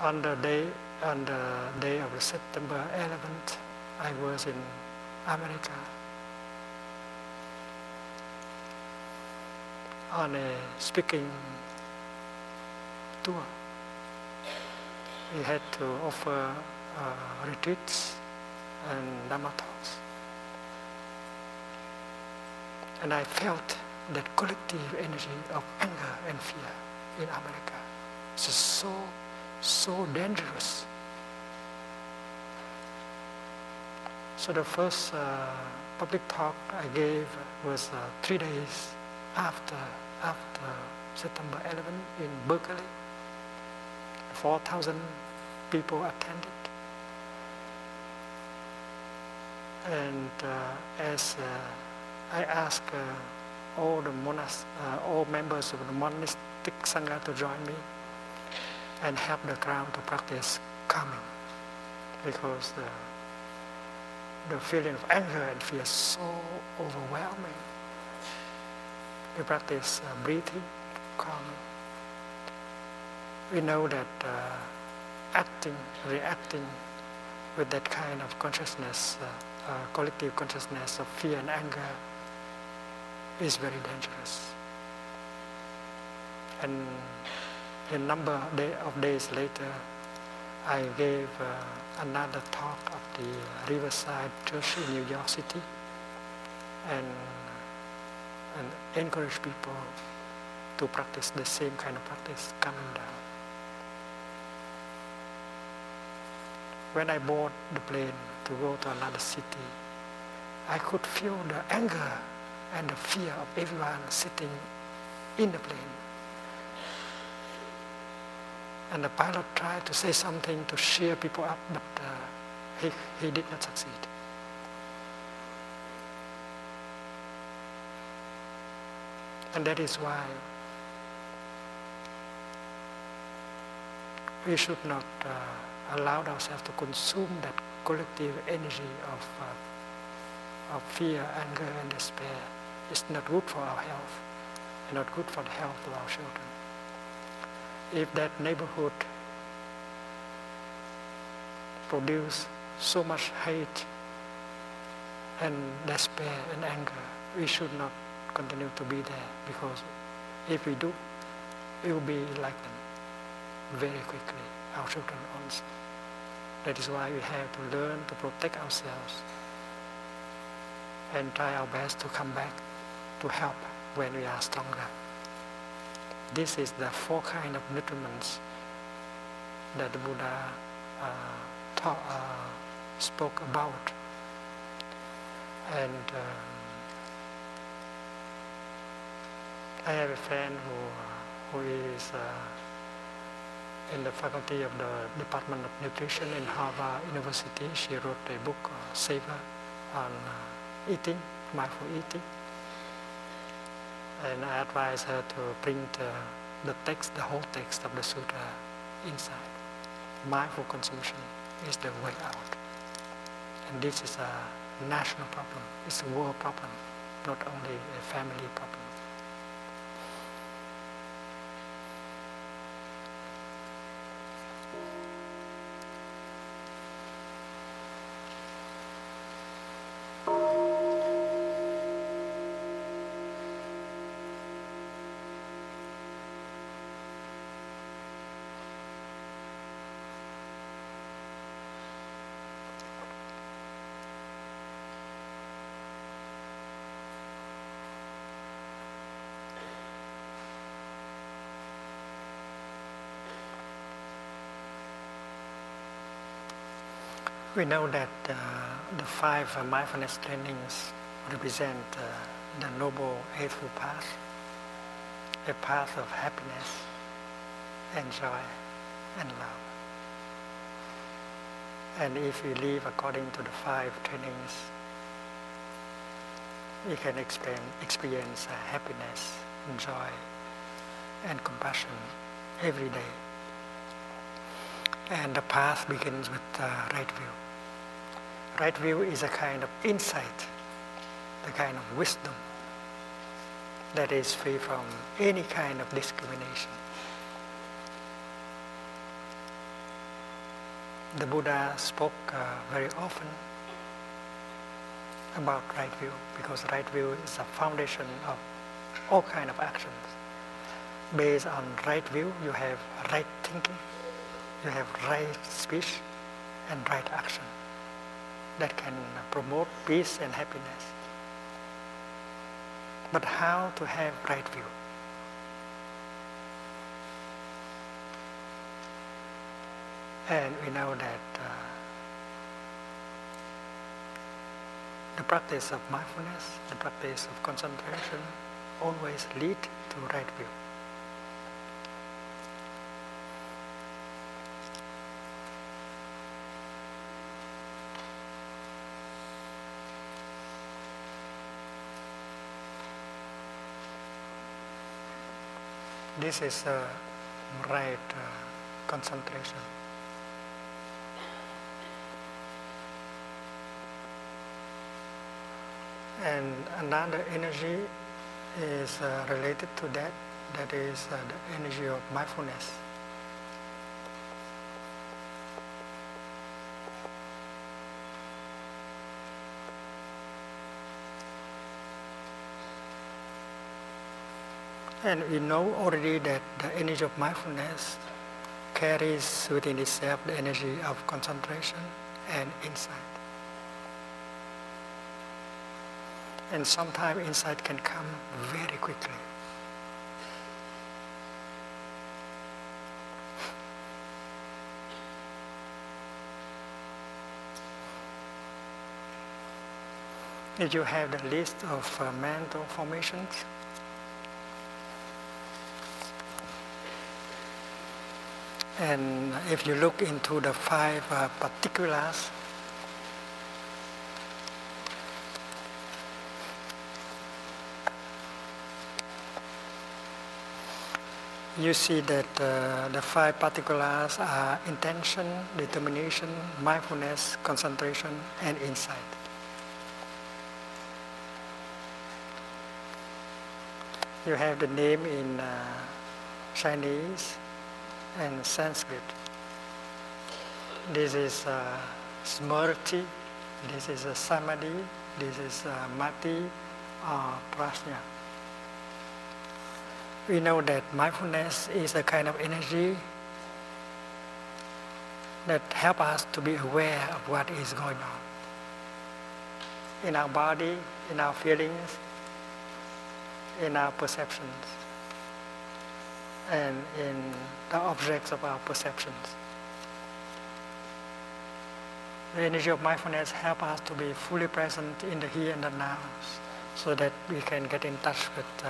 On the day, on the day of September 11th, I was in America on a speaking tour. We had to offer uh, retreats and Dhamma talks. And I felt that collective energy of anger and fear in America. It's so, so dangerous. So the first uh, public talk I gave was uh, three days after after September 11 in Berkeley. 4,000 people attended. And uh, as uh, I asked uh, all the monas, uh, all members of the monastic sangha to join me and help the crowd to practice calming, because the the feeling of anger and fear is so overwhelming, we practice uh, breathing, calming. We know that uh, acting, reacting with that kind of consciousness, uh, uh, collective consciousness of fear and anger is very dangerous. And a number of days later, I gave uh, another talk at the Riverside Church in New York City and, and people to practice the same kind of practice, calming down. When I board the plane to go to another city, I could feel the anger and the fear of everyone sitting in the plane. And the pilot tried to say something to cheer people up, but uh, he, he did not succeed. And that is why we should not uh, allow ourselves to consume that collective energy of, uh, of fear, anger, and despair. It's not good for our health and not good for the health of our children if that neighborhood produce so much hate and despair and anger, we should not continue to be there because if we do, we will be like them very quickly, our children also. That is why we have to learn to protect ourselves and try our best to come back to help when we are stronger. This is the four kind of nutriments that the Buddha uh, uh, spoke about. And um, I have a friend who, who is uh, in the faculty of the Department of Nutrition in Harvard University. She wrote a book, uh, Savor, on uh, eating, mindful eating and I advise her to print uh, the text, the whole text of the sutra inside. Mindful consumption is the way out. And this is a national problem. It's a world problem, not only a family problem. We know that uh, the five uh, mindfulness trainings represent uh, the Noble Eightfold Path, a path of happiness and joy and love. And if we live according to the five trainings, we can experience, experience happiness, joy, and compassion every day. And the path begins with uh, right view. Right view is a kind of insight, the kind of wisdom that is free from any kind of discrimination. The Buddha spoke uh, very often about right view because right view is a foundation of all kind of actions. Based on right view, you have right thinking, you have right speech, and right action that can promote peace and happiness. But how to have right view? And we know that uh, the practice of mindfulness, the practice of concentration always lead to right view. this is a right uh, concentration. And another energy is uh, related to that, that is uh, the energy of mindfulness. And we know already that the energy of mindfulness carries within itself the energy of concentration and insight. And sometimes insight can come very quickly. If you have the list of uh, mental formations, And if you look into the five uh, particulars, you see that uh, the five particulars are intention, determination, mindfulness, concentration, and insight. You have the name in uh, Chinese, and Sanskrit. This is uh, smriti, this is a samadhi, this is uh, mati prajna. We know that mindfulness is a kind of energy that help us to be aware of what is going on in our body, in our feelings, in our perceptions and in the objects of our perceptions. The energy of mindfulness helps us to be fully present in the here and the now so that we can get in touch with uh,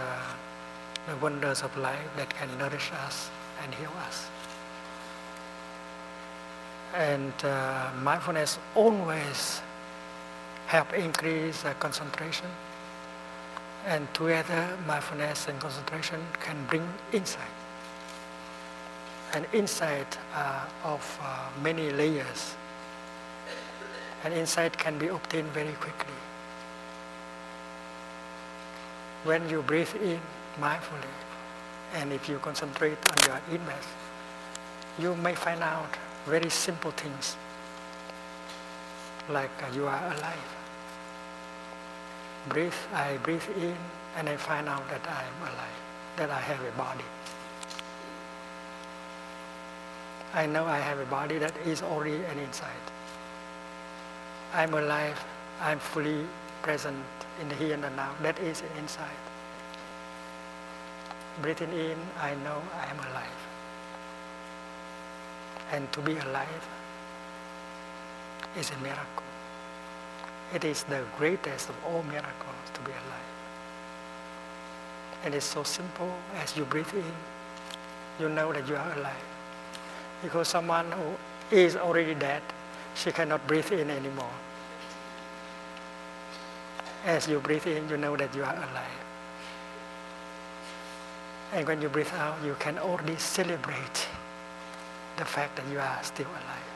the wonders of life that can nourish us and heal us. And uh, mindfulness always help increase uh, concentration and together mindfulness and concentration can bring insight an insight uh, of uh, many layers. An insight can be obtained very quickly. When you breathe in mindfully, and if you concentrate on your in breath, you may find out very simple things, like uh, you are alive. Breathe, I breathe in, and I find out that I am alive, that I have a body. I know I have a body that is already an inside. I'm alive, I'm fully present in the here and the now. That is an inside. Breathing in, I know I am alive. And to be alive is a miracle. It is the greatest of all miracles to be alive. And it's so simple as you breathe in, you know that you are alive because someone who is already dead, she cannot breathe in anymore. As you breathe in, you know that you are alive. And when you breathe out, you can already celebrate the fact that you are still alive.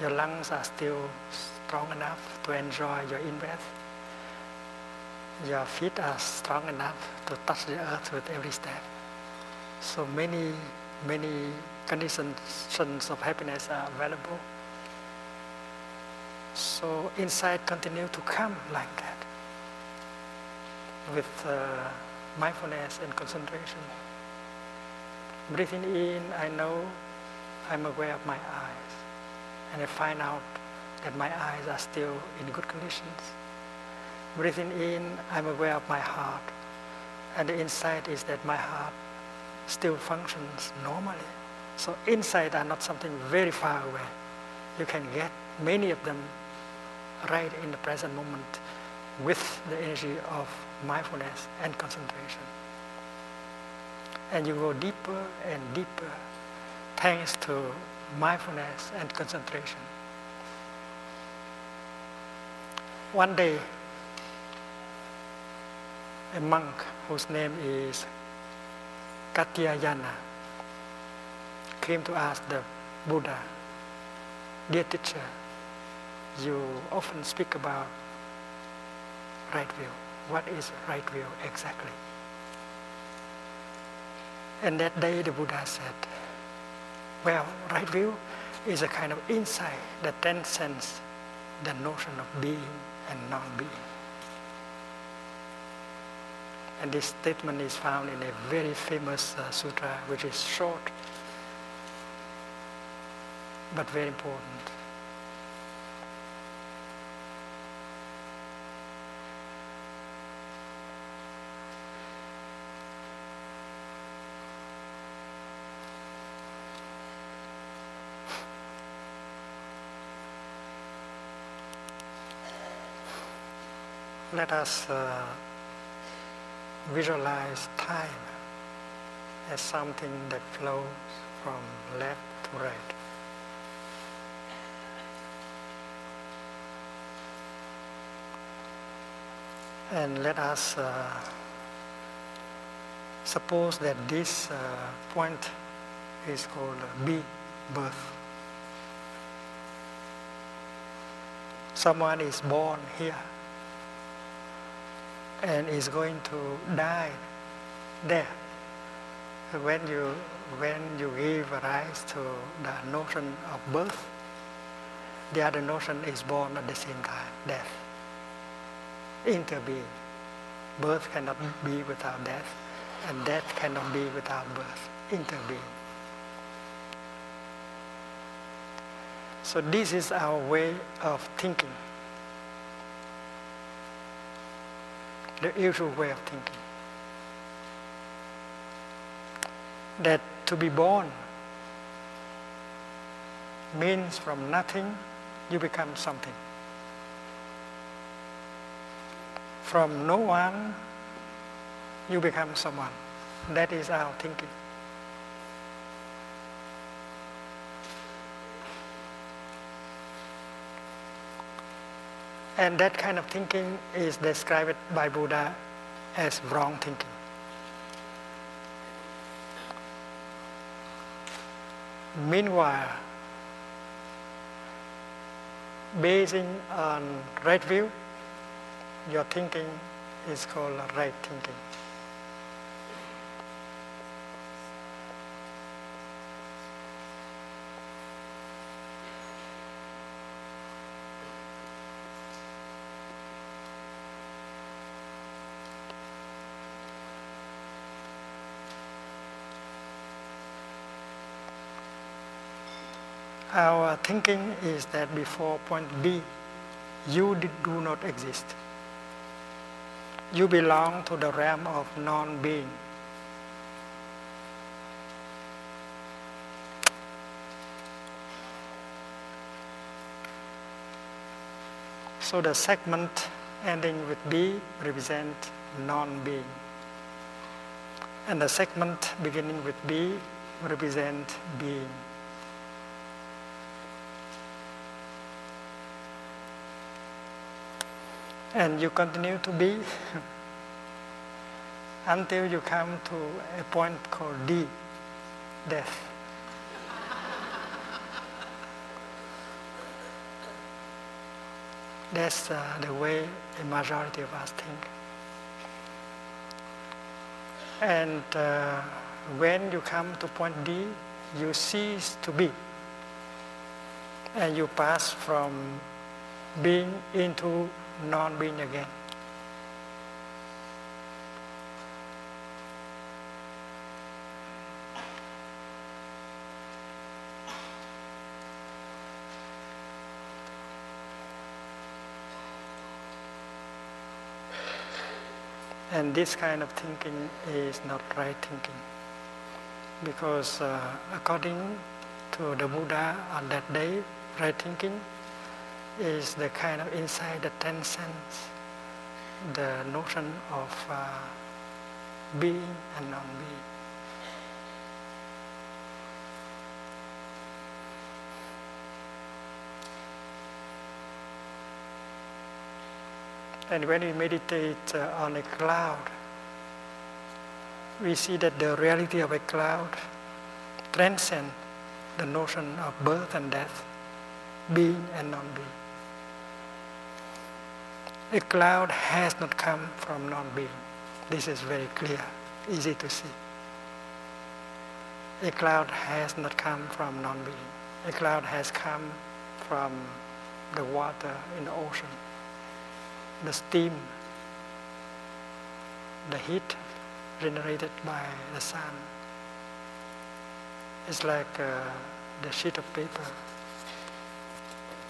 Your lungs are still strong enough to enjoy your in-breath. Your feet are strong enough to touch the earth with every step. So many, many conditions of happiness are available. So insight continue to come like that with uh, mindfulness and concentration. Breathing in, I know I'm aware of my eyes, and I find out that my eyes are still in good conditions. Breathing in, I'm aware of my heart, and the insight is that my heart still functions normally. So insight are not something very far away. You can get many of them right in the present moment with the energy of mindfulness and concentration. And you go deeper and deeper thanks to mindfulness and concentration. One day, a monk whose name is Katyayana came to ask the Buddha, Dear teacher, you often speak about right view. What is right view exactly? And that day the Buddha said, well, right view is a kind of insight that transcends the notion of being and non-being. And this statement is found in a very famous uh, sutra, which is short but very important. Let us uh, visualize time as something that flows from left to right. And let us uh, suppose that this uh, point is called B, birth. Someone is born here and is going to die there. When you, when you give rise to the notion of birth, the other notion is born at the same time, death interbeing. Birth cannot be without death, and death cannot be without birth, interbeing. So this is our way of thinking, the usual way of thinking. That to be born means from nothing you become something. from no one you become someone. That is our thinking. And that kind of thinking is described by Buddha as wrong thinking. Meanwhile, basing on right view, your thinking is called right thinking. Our thinking is that before point B, you do not exist you belong to the realm of non-being. So the segment ending with B represent non-being. And the segment beginning with B represent being. And you continue to be until you come to a point called D, death. That's uh, the way the majority of us think. And uh, when you come to point D, you cease to be. And you pass from being into non-being again. And this kind of thinking is not right thinking. Because uh, according to the Buddha on that day, right thinking is the kind of insight that transcends the notion of uh, being and non-being. And when we meditate uh, on a cloud, we see that the reality of a cloud transcends the notion of birth and death, being and non-being. A cloud has not come from non-being. This is very clear, easy to see. A cloud has not come from non-being. A cloud has come from the water in the ocean, the steam, the heat generated by the sun. It's like uh, the sheet of paper.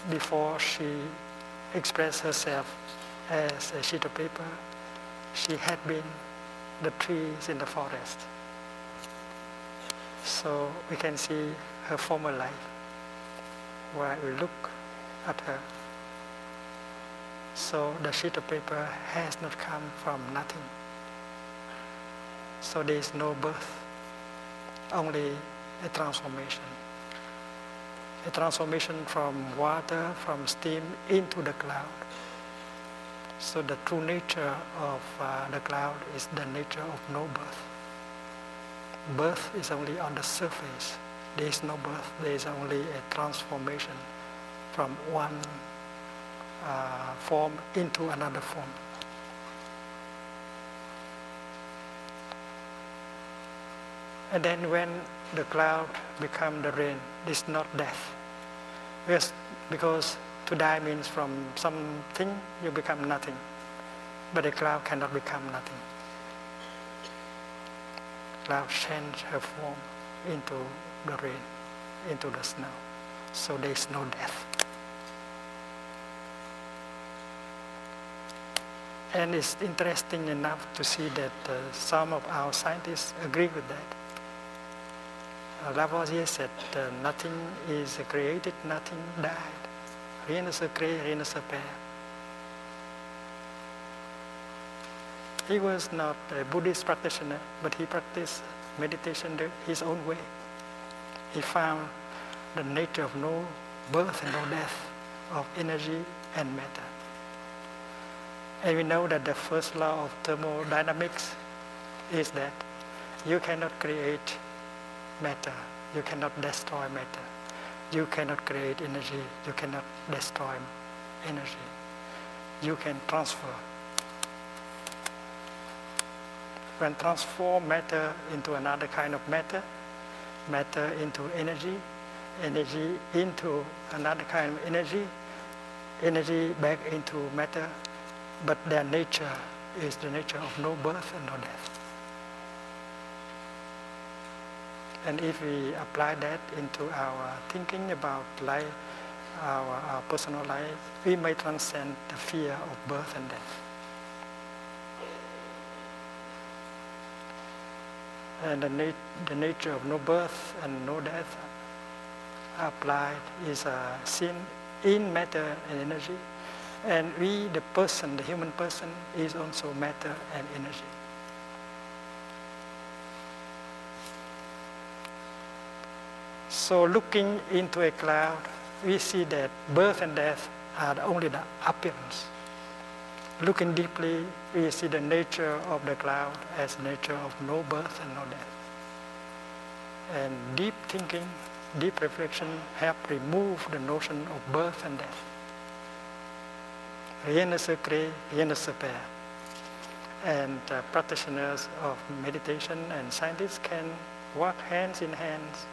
Before she expressed herself as a sheet of paper, she had been the trees in the forest. So we can see her former life while we look at her. So the sheet of paper has not come from nothing. So there is no birth, only a transformation. A transformation from water, from steam into the cloud. So the true nature of uh, the cloud is the nature of no birth. Birth is only on the surface. There is no birth. There is only a transformation from one uh, form into another form. And then when the cloud become the rain, it's not death. Yes, because to die means from something you become nothing. But a cloud cannot become nothing. Cloud change her form into the rain, into the snow. So there is no death. And it's interesting enough to see that uh, some of our scientists agree with that. Uh, Lavoisier said uh, nothing is created, nothing died. Rien ne se crée, rien ne se perd. He was not a Buddhist practitioner, but he practiced meditation his own way. He found the nature of no birth and no death, of energy and matter. And we know that the first law of thermodynamics is that you cannot create matter, you cannot destroy matter. You cannot create energy, you cannot destroy energy. You can transfer. When transform matter into another kind of matter, matter into energy, energy into another kind of energy, energy back into matter, but their nature is the nature of no birth and no death. And if we apply that into our thinking about life, our, our personal life, we may transcend the fear of birth and death. And the, nat- the nature of no birth and no death applied is a sin in matter and energy. And we, the person, the human person, is also matter and energy. So looking into a cloud, we see that birth and death are only the appearance. Looking deeply, we see the nature of the cloud as nature of no birth and no death. And deep thinking, deep reflection help remove the notion of birth and death. Rien ne se crée, rien ne se perd. And uh, practitioners of meditation and scientists can work hands in hands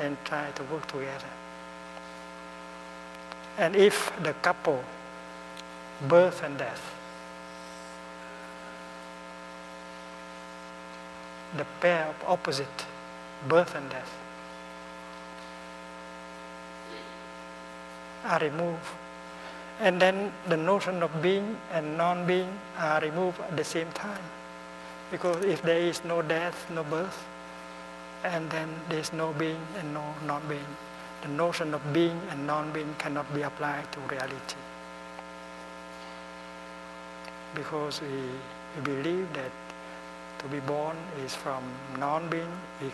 and try to work together. And if the couple, birth and death, the pair of opposite, birth and death, are removed, and then the notion of being and non-being are removed at the same time. Because if there is no death, no birth, and then there's no being and no non-being. The notion of being and non-being cannot be applied to reality. Because we, we believe that to be born is from non-being, we,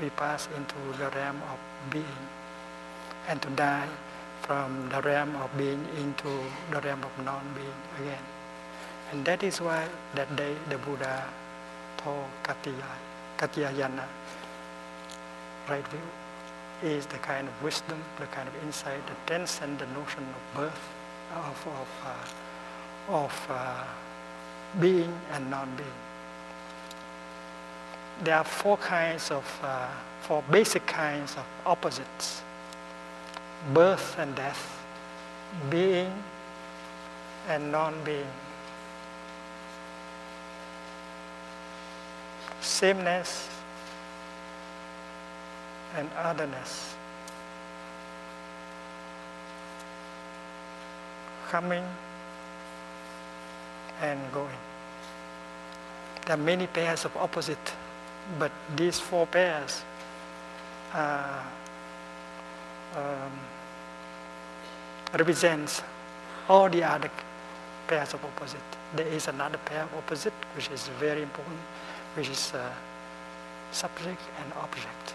we pass into the realm of being. And to die from the realm of being into the realm of non-being again. And that is why that day the Buddha told Katyayana, Katyayana, right view, is the kind of wisdom, the kind of insight that transcends the notion of birth of, of, uh, of uh, being and non-being. There are four kinds of, uh, four basic kinds of opposites. Birth and death, being and non-being. Sameness and otherness. Coming and going. There are many pairs of opposite, but these four pairs um, represents all the other pairs of opposite. There is another pair of opposite which is very important, which is uh, subject and object.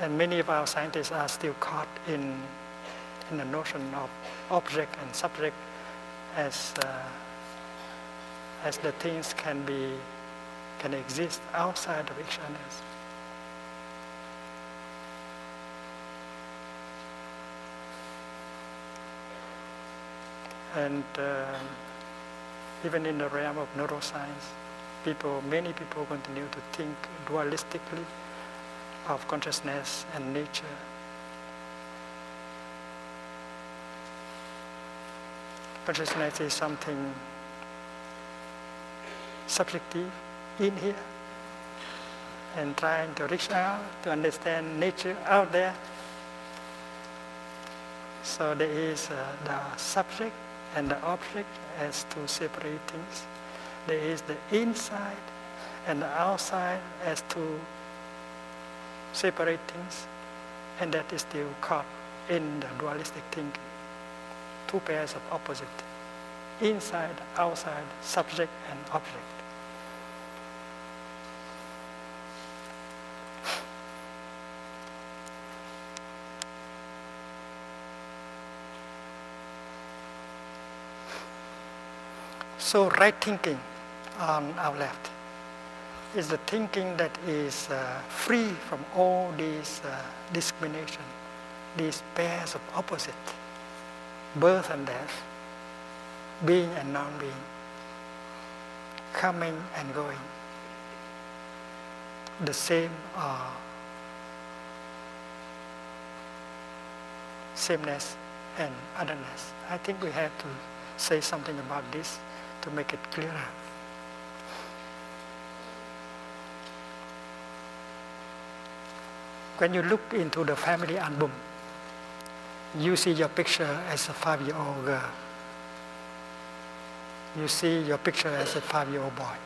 And many of our scientists are still caught in, in the notion of object and subject as, uh, as the things can be can exist outside of each other. And uh, even in the realm of neuroscience, people, many people continue to think dualistically of consciousness and nature. Consciousness is something subjective in here and trying to reach out to understand nature out there. So there is uh, the subject and the object as two separate things. There is the inside and the outside as two separate things, and that is still caught in the dualistic thinking. Two pairs of opposite, inside, outside, subject and object. So right thinking on our left. Is the thinking that is uh, free from all these uh, discrimination, these pairs of opposite, birth and death, being and non-being, coming and going, the same uh, sameness and otherness. I think we have to say something about this to make it clearer. When you look into the family album, you see your picture as a five-year-old girl. You see your picture as a five-year-old boy.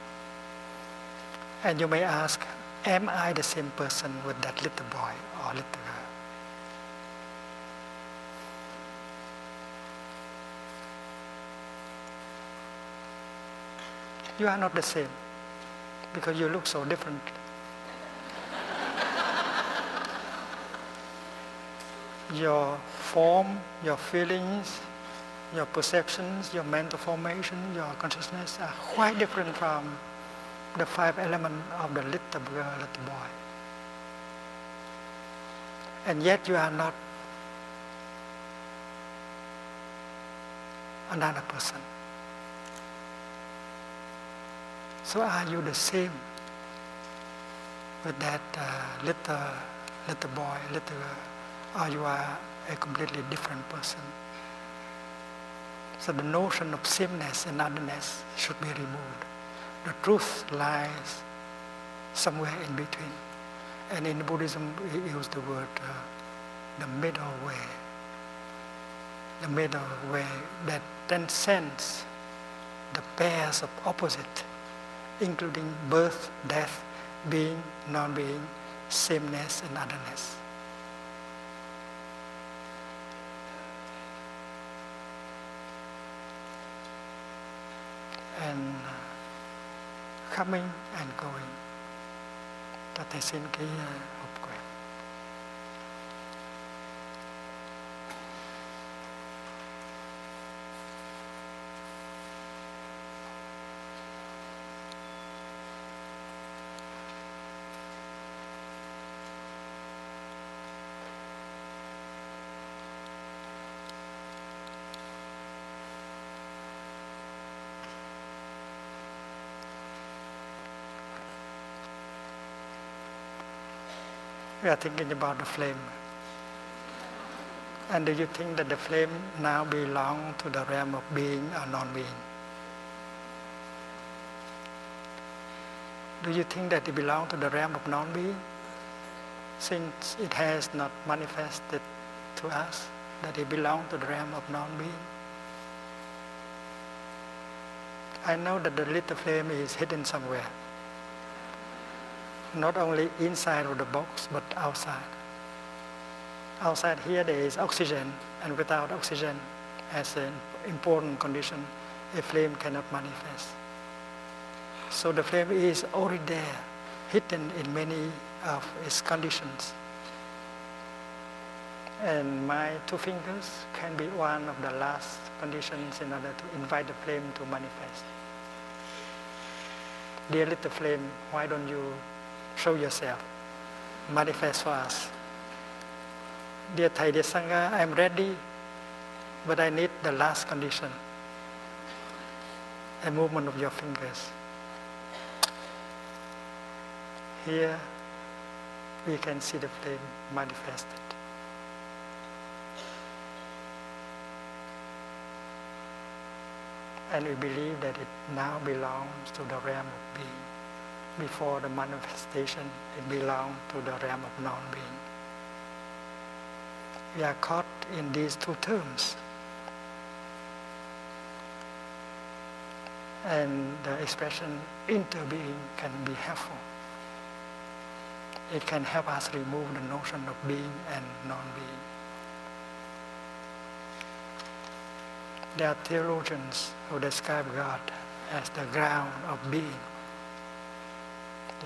And you may ask, am I the same person with that little boy or little girl? You are not the same because you look so different. your form, your feelings, your perceptions, your mental formation, your consciousness are quite different from the five elements of the little girl, little boy. And yet you are not another person. So are you the same with that uh, little, little boy, little girl, or you are a completely different person? So the notion of sameness and otherness should be removed. The truth lies somewhere in between. And in Buddhism, we use the word uh, the middle way. The middle way that transcends the pairs of opposite including birth, death, being, non-being, sameness, and otherness. And uh, coming and going. Ta thầy xin cái uh, hộp we are thinking about the flame. And do you think that the flame now belong to the realm of being or non-being? Do you think that it belongs to the realm of non-being? Since it has not manifested to us that it belongs to the realm of non-being. I know that the little flame is hidden somewhere. Not only inside of the box, but outside. Outside here there is oxygen, and without oxygen as an important condition, a flame cannot manifest. So the flame is already there, hidden in many of its conditions. And my two fingers can be one of the last conditions in order to invite the flame to manifest. Dear little flame, why don't you show yourself, manifest for us? Dear Thầy, dear Sangha, I'm ready, but I need the last condition, a movement of your fingers. Here we can see the flame manifested. And we believe that it now belongs to the realm of being. Before the manifestation, it belonged to the realm of non-being. We are caught in these two terms. And the expression interbeing can be helpful. It can help us remove the notion of being and non-being. There are theologians who describe God as the ground of being,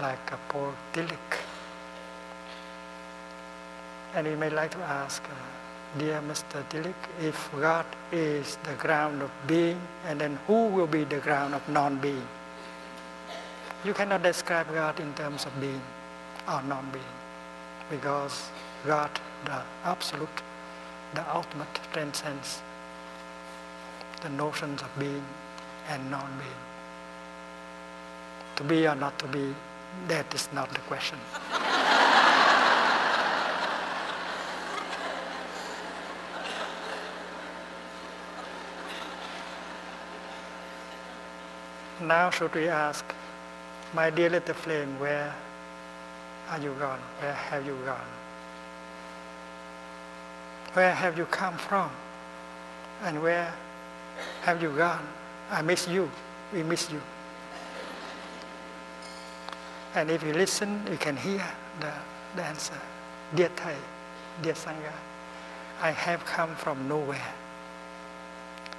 like Paul Tillich. And we may like to ask, uh, dear Mr. Tillich, if God is the ground of being, and then who will be the ground of non-being? You cannot describe God in terms of being or non-being, because God, the absolute, the ultimate, transcends the notions of being and non-being. To be or not to be, that is not the question. now should we ask, my dear little flame, where are you gone? Where have you gone? Where have you come from? And where have you gone? I miss you. We miss you. And if you listen, you can hear the, the answer. Dear Thầy, dear Sangha, I have come from nowhere.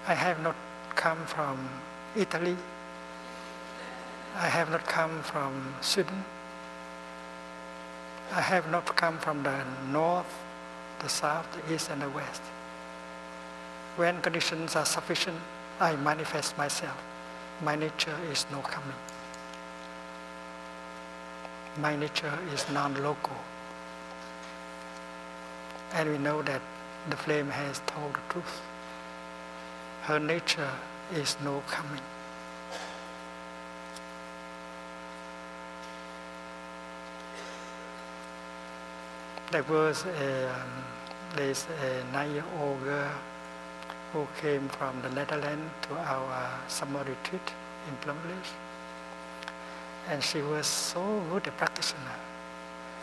I have not come from Italy. I have not come from Sweden. I have not come from the north, the south, the east, and the west. When conditions are sufficient, I manifest myself. My nature is no coming. My nature is non-local. And we know that the flame has told the truth. Her nature is no coming. There was a, um, there's a nine-year-old girl who came from the Netherlands to our summer retreat in Plum Village. And she was so good a practitioner.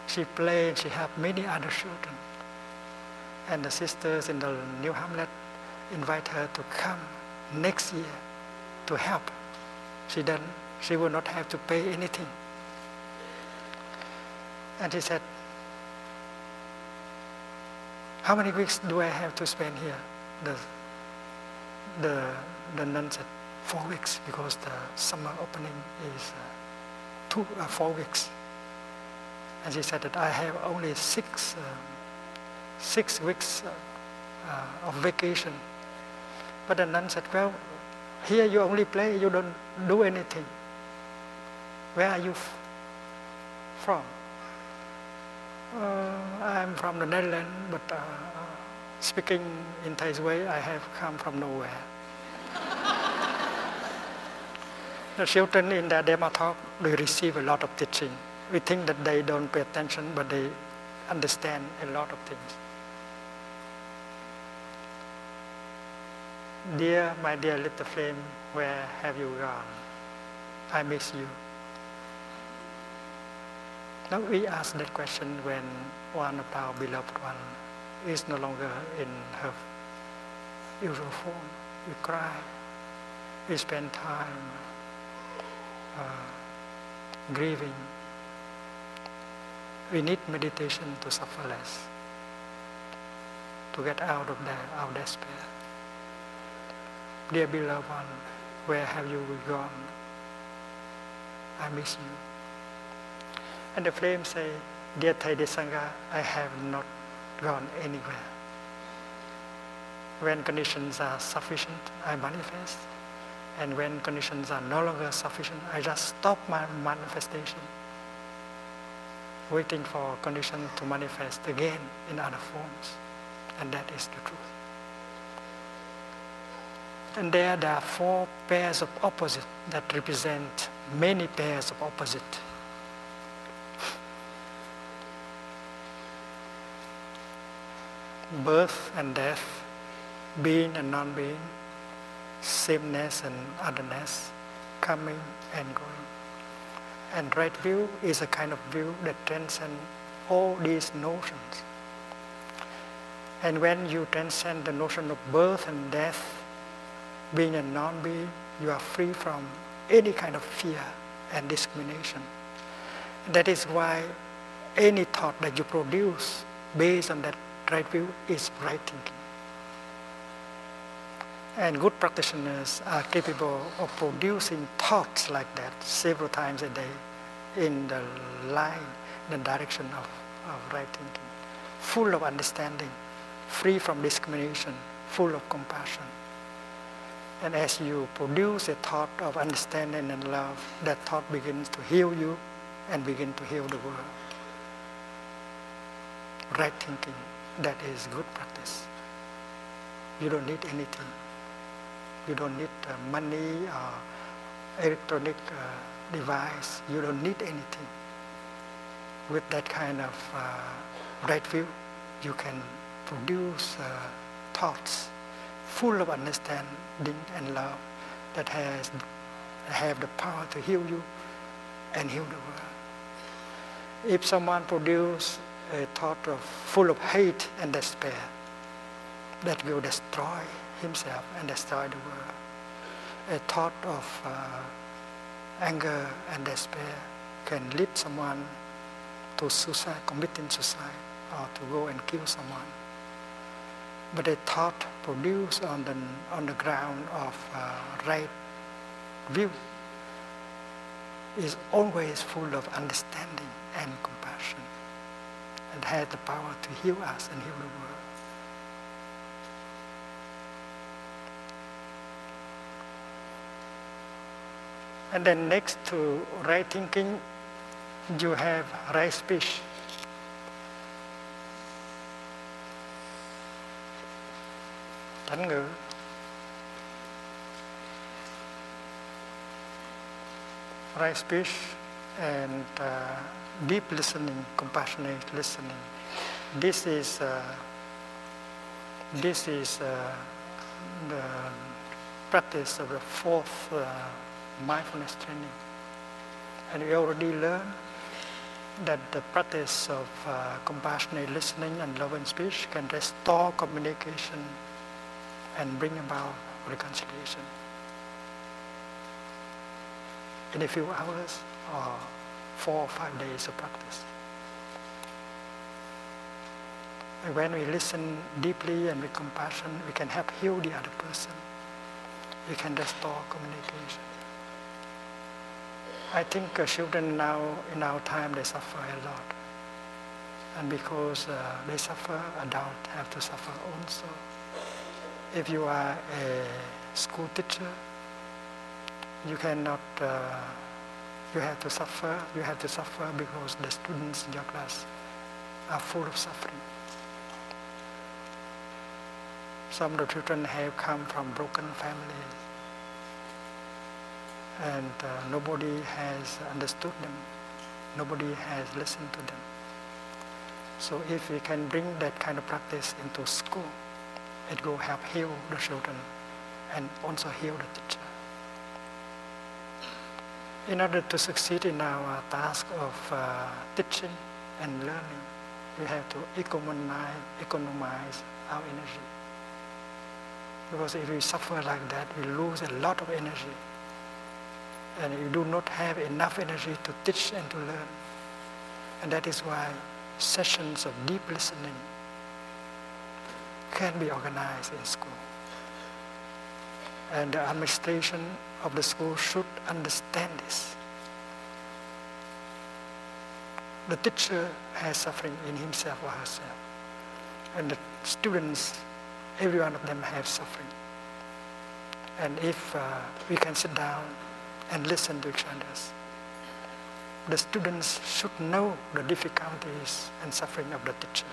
She played, she helped many other children. And the sisters in the New Hamlet invite her to come next year to help. She then she will not have to pay anything. And he said, How many weeks do I have to spend here? The the, the nun said, four weeks because the summer opening is uh, two, uh, four weeks. And she said that I have only six, uh, six weeks uh, uh, of vacation. But the nun said, well, here you only play, you don't do anything. Where are you from? Uh, I'm from the Netherlands, but speaking in Thầy's way, I have come from nowhere. The children in the Dharma talk, they receive a lot of teaching. We think that they don't pay attention, but they understand a lot of things. Dear, my dear little flame, where have you gone? I miss you. Now we ask that question when one of our beloved one is no longer in her usual form. We cry. We spend time uh, grieving. We need meditation to suffer less, to get out of that, our despair. Dear beloved one, where have you gone? I miss you. And the flame say, Dear Thầy Sangha, I have not gone anywhere. When conditions are sufficient, I manifest. And when conditions are no longer sufficient, I just stop my manifestation, waiting for conditions to manifest again in other forms. And that is the truth. And there, there are four pairs of opposite that represent many pairs of opposite. Birth and death, being and non-being, sameness and otherness, coming and going. And right view is a kind of view that transcends all these notions. And when you transcend the notion of birth and death, being and non-being, you are free from any kind of fear and discrimination. That is why any thought that you produce based on that right view is right thinking. And good practitioners are capable of producing thoughts like that several times a day in the line, the direction of, of right thinking, full of understanding, free from discrimination, full of compassion. And as you produce a thought of understanding and love, that thought begins to heal you and begin to heal the world. Right thinking, that is good practice. You don't need anything. You don't need uh, money or electronic uh, device. You don't need anything. With that kind of uh, right view, you can produce uh, thoughts full of understanding and love that has have the power to heal you and heal the world. If someone produces a thought of full of hate and despair, that will destroy himself and destroy the world. A thought of uh, anger and despair can lead someone to suicide, committing suicide, or to go and kill someone but a thought produced on the, on the ground of uh, right view is always full of understanding and compassion and has the power to heal us and heal the world. And then next to right thinking, you have right speech. Thánh ngữ right speech and uh, deep listening, compassionate listening. This is uh, this is uh, the practice of the fourth uh, mindfulness training, and we already learned that the practice of uh, compassionate listening and loving speech can restore communication and bring about reconciliation. In a few hours or four or five days of practice. And when we listen deeply and with compassion, we can help heal the other person. We can restore communication. I think uh, children now, in our time, they suffer a lot. And because uh, they suffer, adults have to suffer also if you are a school teacher, you cannot, uh, you have to suffer, you have to suffer because the students in your class are full of suffering. Some of the children have come from broken families and uh, nobody has understood them. Nobody has listened to them. So if we can bring that kind of practice into school, it will help heal the children and also heal the teacher. In order to succeed in our task of uh, teaching and learning, we have to economize, economize our energy. Because if we suffer like that, we lose a lot of energy. And you do not have enough energy to teach and to learn. And that is why sessions of deep listening can be organized in school. And the administration of the school should understand this. The teacher has suffering in himself or herself. And the students, every one of them have suffering. And if uh, we can sit down and listen to each other, the students should know the difficulties and suffering of the teacher.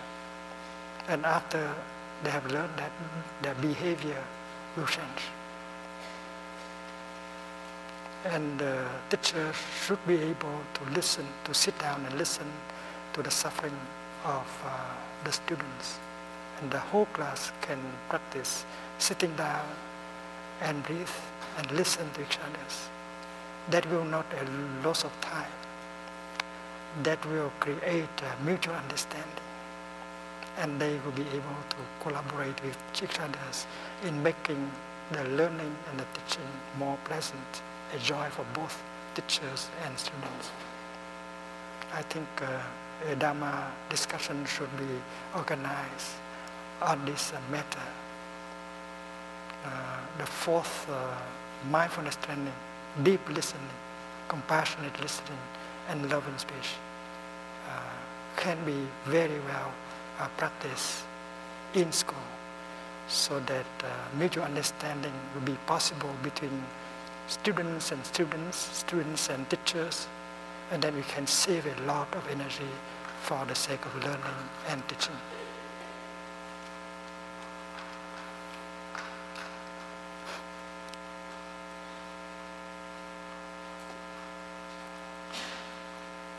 And after they have learned that, their behavior will change. And the teacher should be able to listen, to sit down and listen to the suffering of uh, the students. And the whole class can practice sitting down and breathe and listen to each other. That will not a loss of time that will create a mutual understanding. And they will be able to collaborate with each other in making the learning and the teaching more pleasant, a joy for both teachers and students. I think uh, a Dharma discussion should be organized on this uh, matter. Uh, the fourth uh, mindfulness training, deep listening, compassionate listening, and loving speech uh, can be very well uh, practiced in school so that uh, mutual understanding will be possible between students and students, students and teachers, and then we can save a lot of energy for the sake of learning and teaching.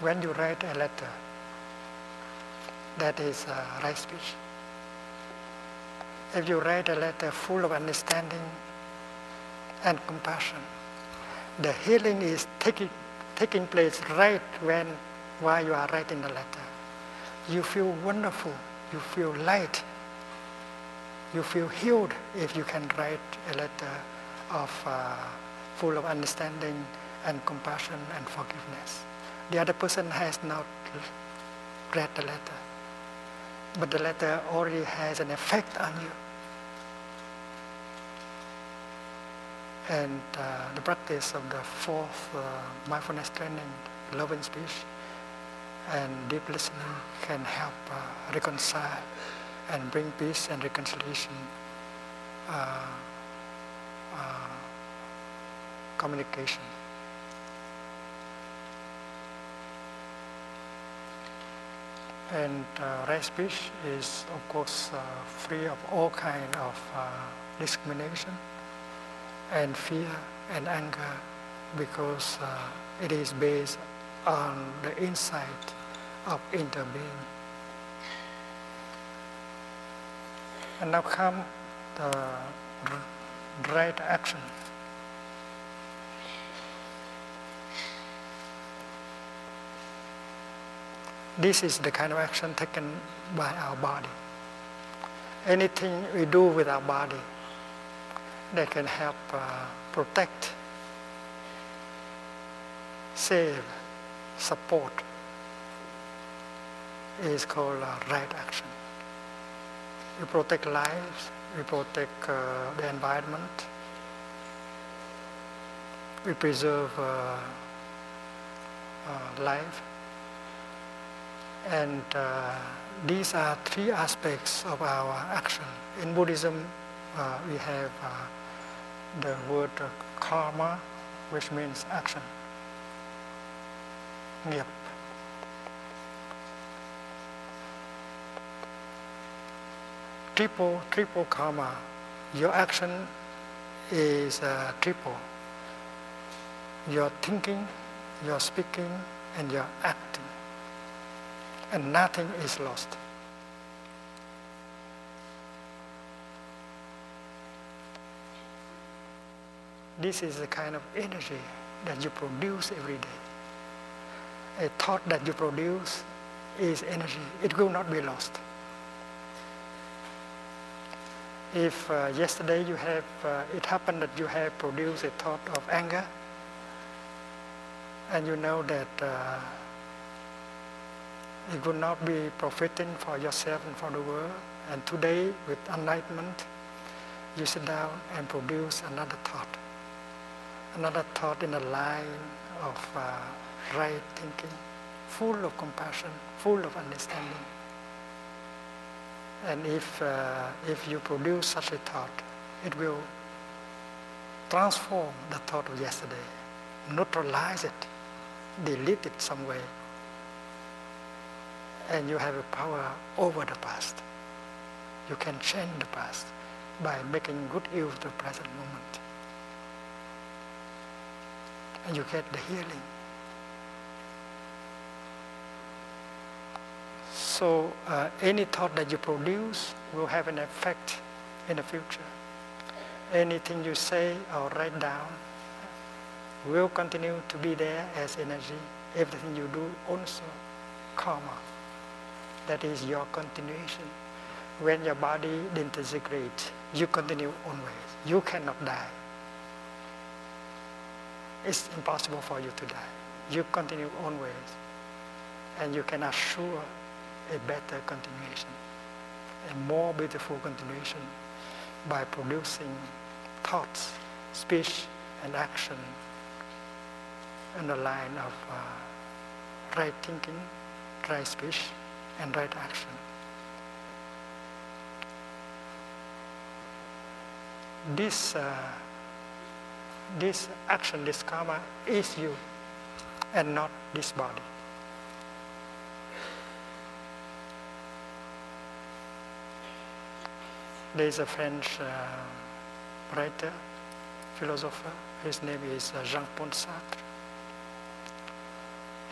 When you write a letter, that is uh, right speech. If you write a letter full of understanding and compassion, the healing is taking, taking place right when while you are writing the letter. You feel wonderful, you feel light, you feel healed if you can write a letter of uh, full of understanding and compassion and forgiveness the other person has not read the letter, but the letter already has an effect on you. And uh, the practice of the fourth uh, mindfulness training, love and speech, and deep listening can help uh, reconcile and bring peace and reconciliation, uh, uh, communication. And uh, speech is, of course, uh, free of all kind of uh, discrimination and fear and anger because uh, it is based on the insight of interbeing. And now come the right action. This is the kind of action taken by our body. Anything we do with our body that can help uh, protect, save, support is called uh, right action. We protect lives, we protect uh, the environment, we preserve uh, uh, life, and uh, these are three aspects of our action. In Buddhism, uh, we have uh, the word karma, which means action. Nghiệp. Triple, triple karma. Your action is uh, triple. Your thinking, your speaking, and your acting and nothing is lost. This is the kind of energy that you produce every day. A thought that you produce is energy. It will not be lost. If uh, yesterday you have, uh, it happened that you have produced a thought of anger, and you know that uh, it will not be profiting for yourself and for the world, and today with enlightenment, you sit down and produce another thought another thought in the line of uh, right thinking, full of compassion, full of understanding. And if, uh, if you produce such a thought, it will transform the thought of yesterday, neutralize it, delete it some way. And you have a power over the past. You can change the past by making good use of the present moment and you get the healing. So uh, any thought that you produce will have an effect in the future. Anything you say or write down will continue to be there as energy. Everything you do also karma. That is your continuation. When your body disintegrates, you continue always. You cannot die it's impossible for you to die. You continue always, and you can assure a better continuation, a more beautiful continuation by producing thoughts, speech, and action in the line of uh, right thinking, right speech, and right action. This uh, this action, this karma is you and not this body. There is a French uh, writer, philosopher, his name is uh, Jean-Paul Sartre.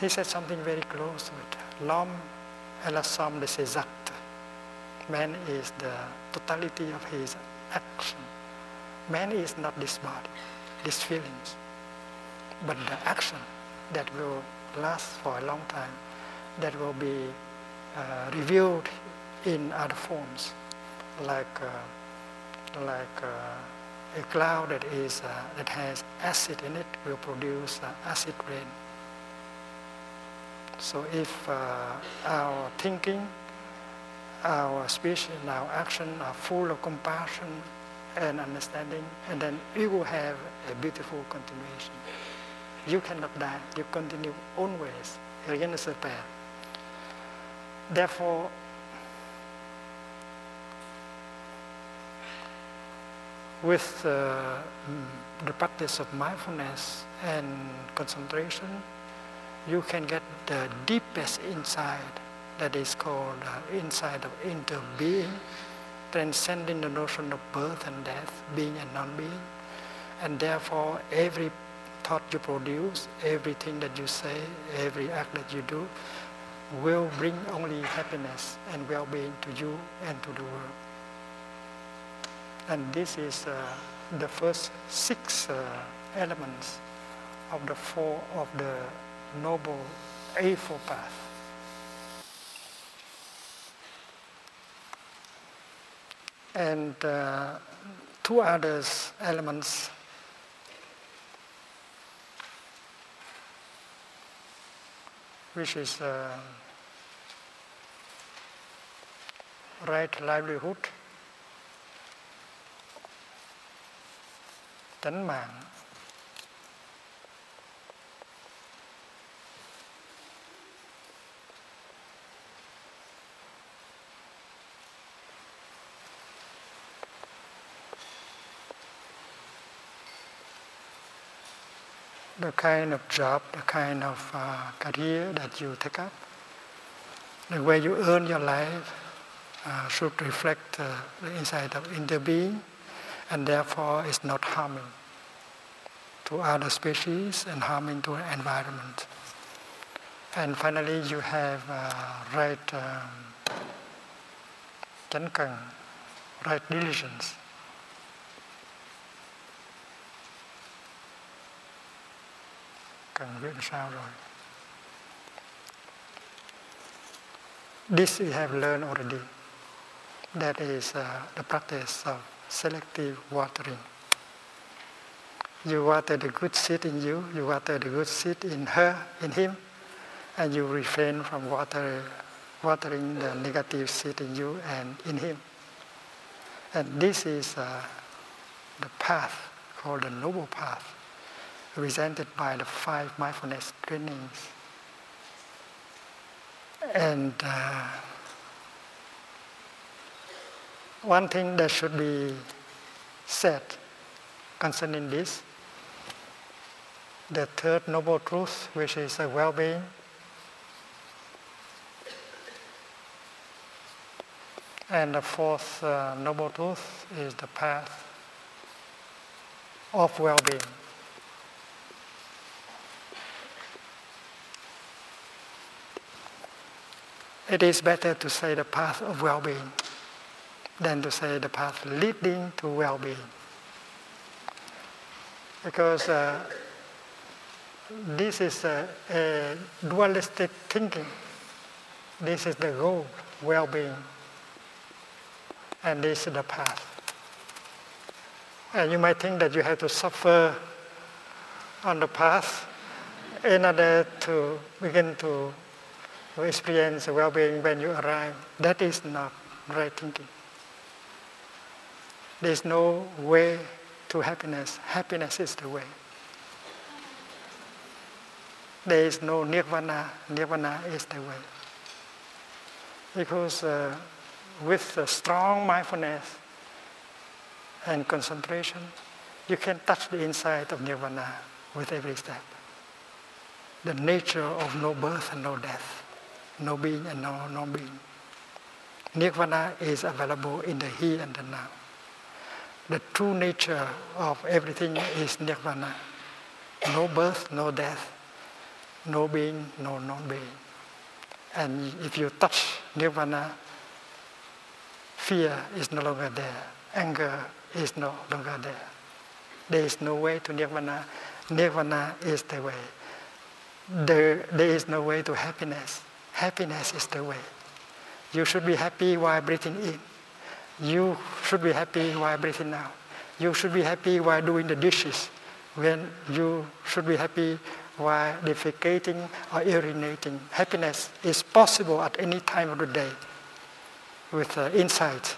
He said something very close to it. L'homme la somme de ses actes. Man is the totality of his action. Man is not this body these feelings. But the action that will last for a long time, that will be uh, revealed in other forms, like uh, like uh, a cloud that is uh, that has acid in it will produce uh, acid rain. So if uh, our thinking, our speech, and our action are full of compassion and understanding, and then we will have a beautiful continuation. You cannot die, you continue always, rien ne se. Therefore, with uh, the practice of mindfulness and concentration, you can get the deepest insight that is called uh, insight of interbeing transcending the notion of birth and death, being and non-being. And therefore, every thought you produce, everything that you say, every act that you do, will bring only happiness and well-being to you and to the world. And this is uh, the first six uh, elements of the four of the noble eightfold path. and uh, two other elements. Which is uh, right livelihood. Tánh mạng the kind of job, the kind of uh, career that you take up, the way you earn your life uh, should reflect uh, the inside of interbeing, and therefore is not harming to other species and harming to the environment. And finally, you have uh, right um, right diligence. This we have learned already. That is uh, the practice of selective watering. You water the good seed in you, you water the good seed in her, in him, and you refrain from water, watering the negative seed in you and in him. And this is uh, the path called the noble path, presented by the five mindfulness trainings. And uh, one thing that should be said concerning this, the third noble truth, which is a well-being, and the fourth uh, noble truth is the path of well-being. It is better to say the path of well-being than to say the path leading to well-being. Because uh, this is a, a, dualistic thinking. This is the goal, well-being. And this is the path. And you might think that you have to suffer on the path in order to begin to experience well-being when you arrive. That is not right thinking. There is no way to happiness. Happiness is the way. There is no nirvana. Nirvana is the way. Because uh, with strong mindfulness and concentration, you can touch the inside of nirvana with every step. The nature of no birth and no death, no being and no non-being. Nirvana is available in the here and the now the true nature of everything is nirvana. No birth, no death, no being, no non-being. And if you touch nirvana, fear is no longer there, anger is no longer there. There is no way to nirvana. Nirvana is the way. There, there is no way to happiness. Happiness is the way. You should be happy while breathing in. You should be happy while breathing out. You should be happy while doing the dishes. When you should be happy while defecating or urinating. Happiness is possible at any time of the day with uh, insight.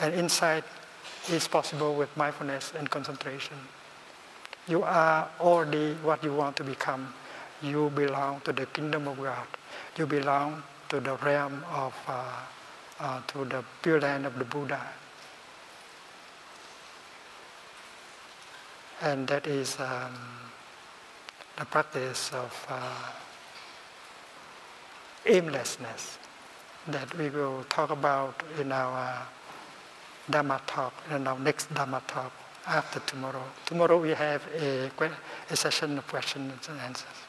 And insight is possible with mindfulness and concentration. You are already what you want to become. You belong to the kingdom of God. You belong to the realm of uh, uh, to the pure land of the Buddha. And that is um, the practice of uh, aimlessness that we will talk about in our Dhamma talk, in our next Dharma talk after tomorrow. Tomorrow we have a, a session of questions and answers.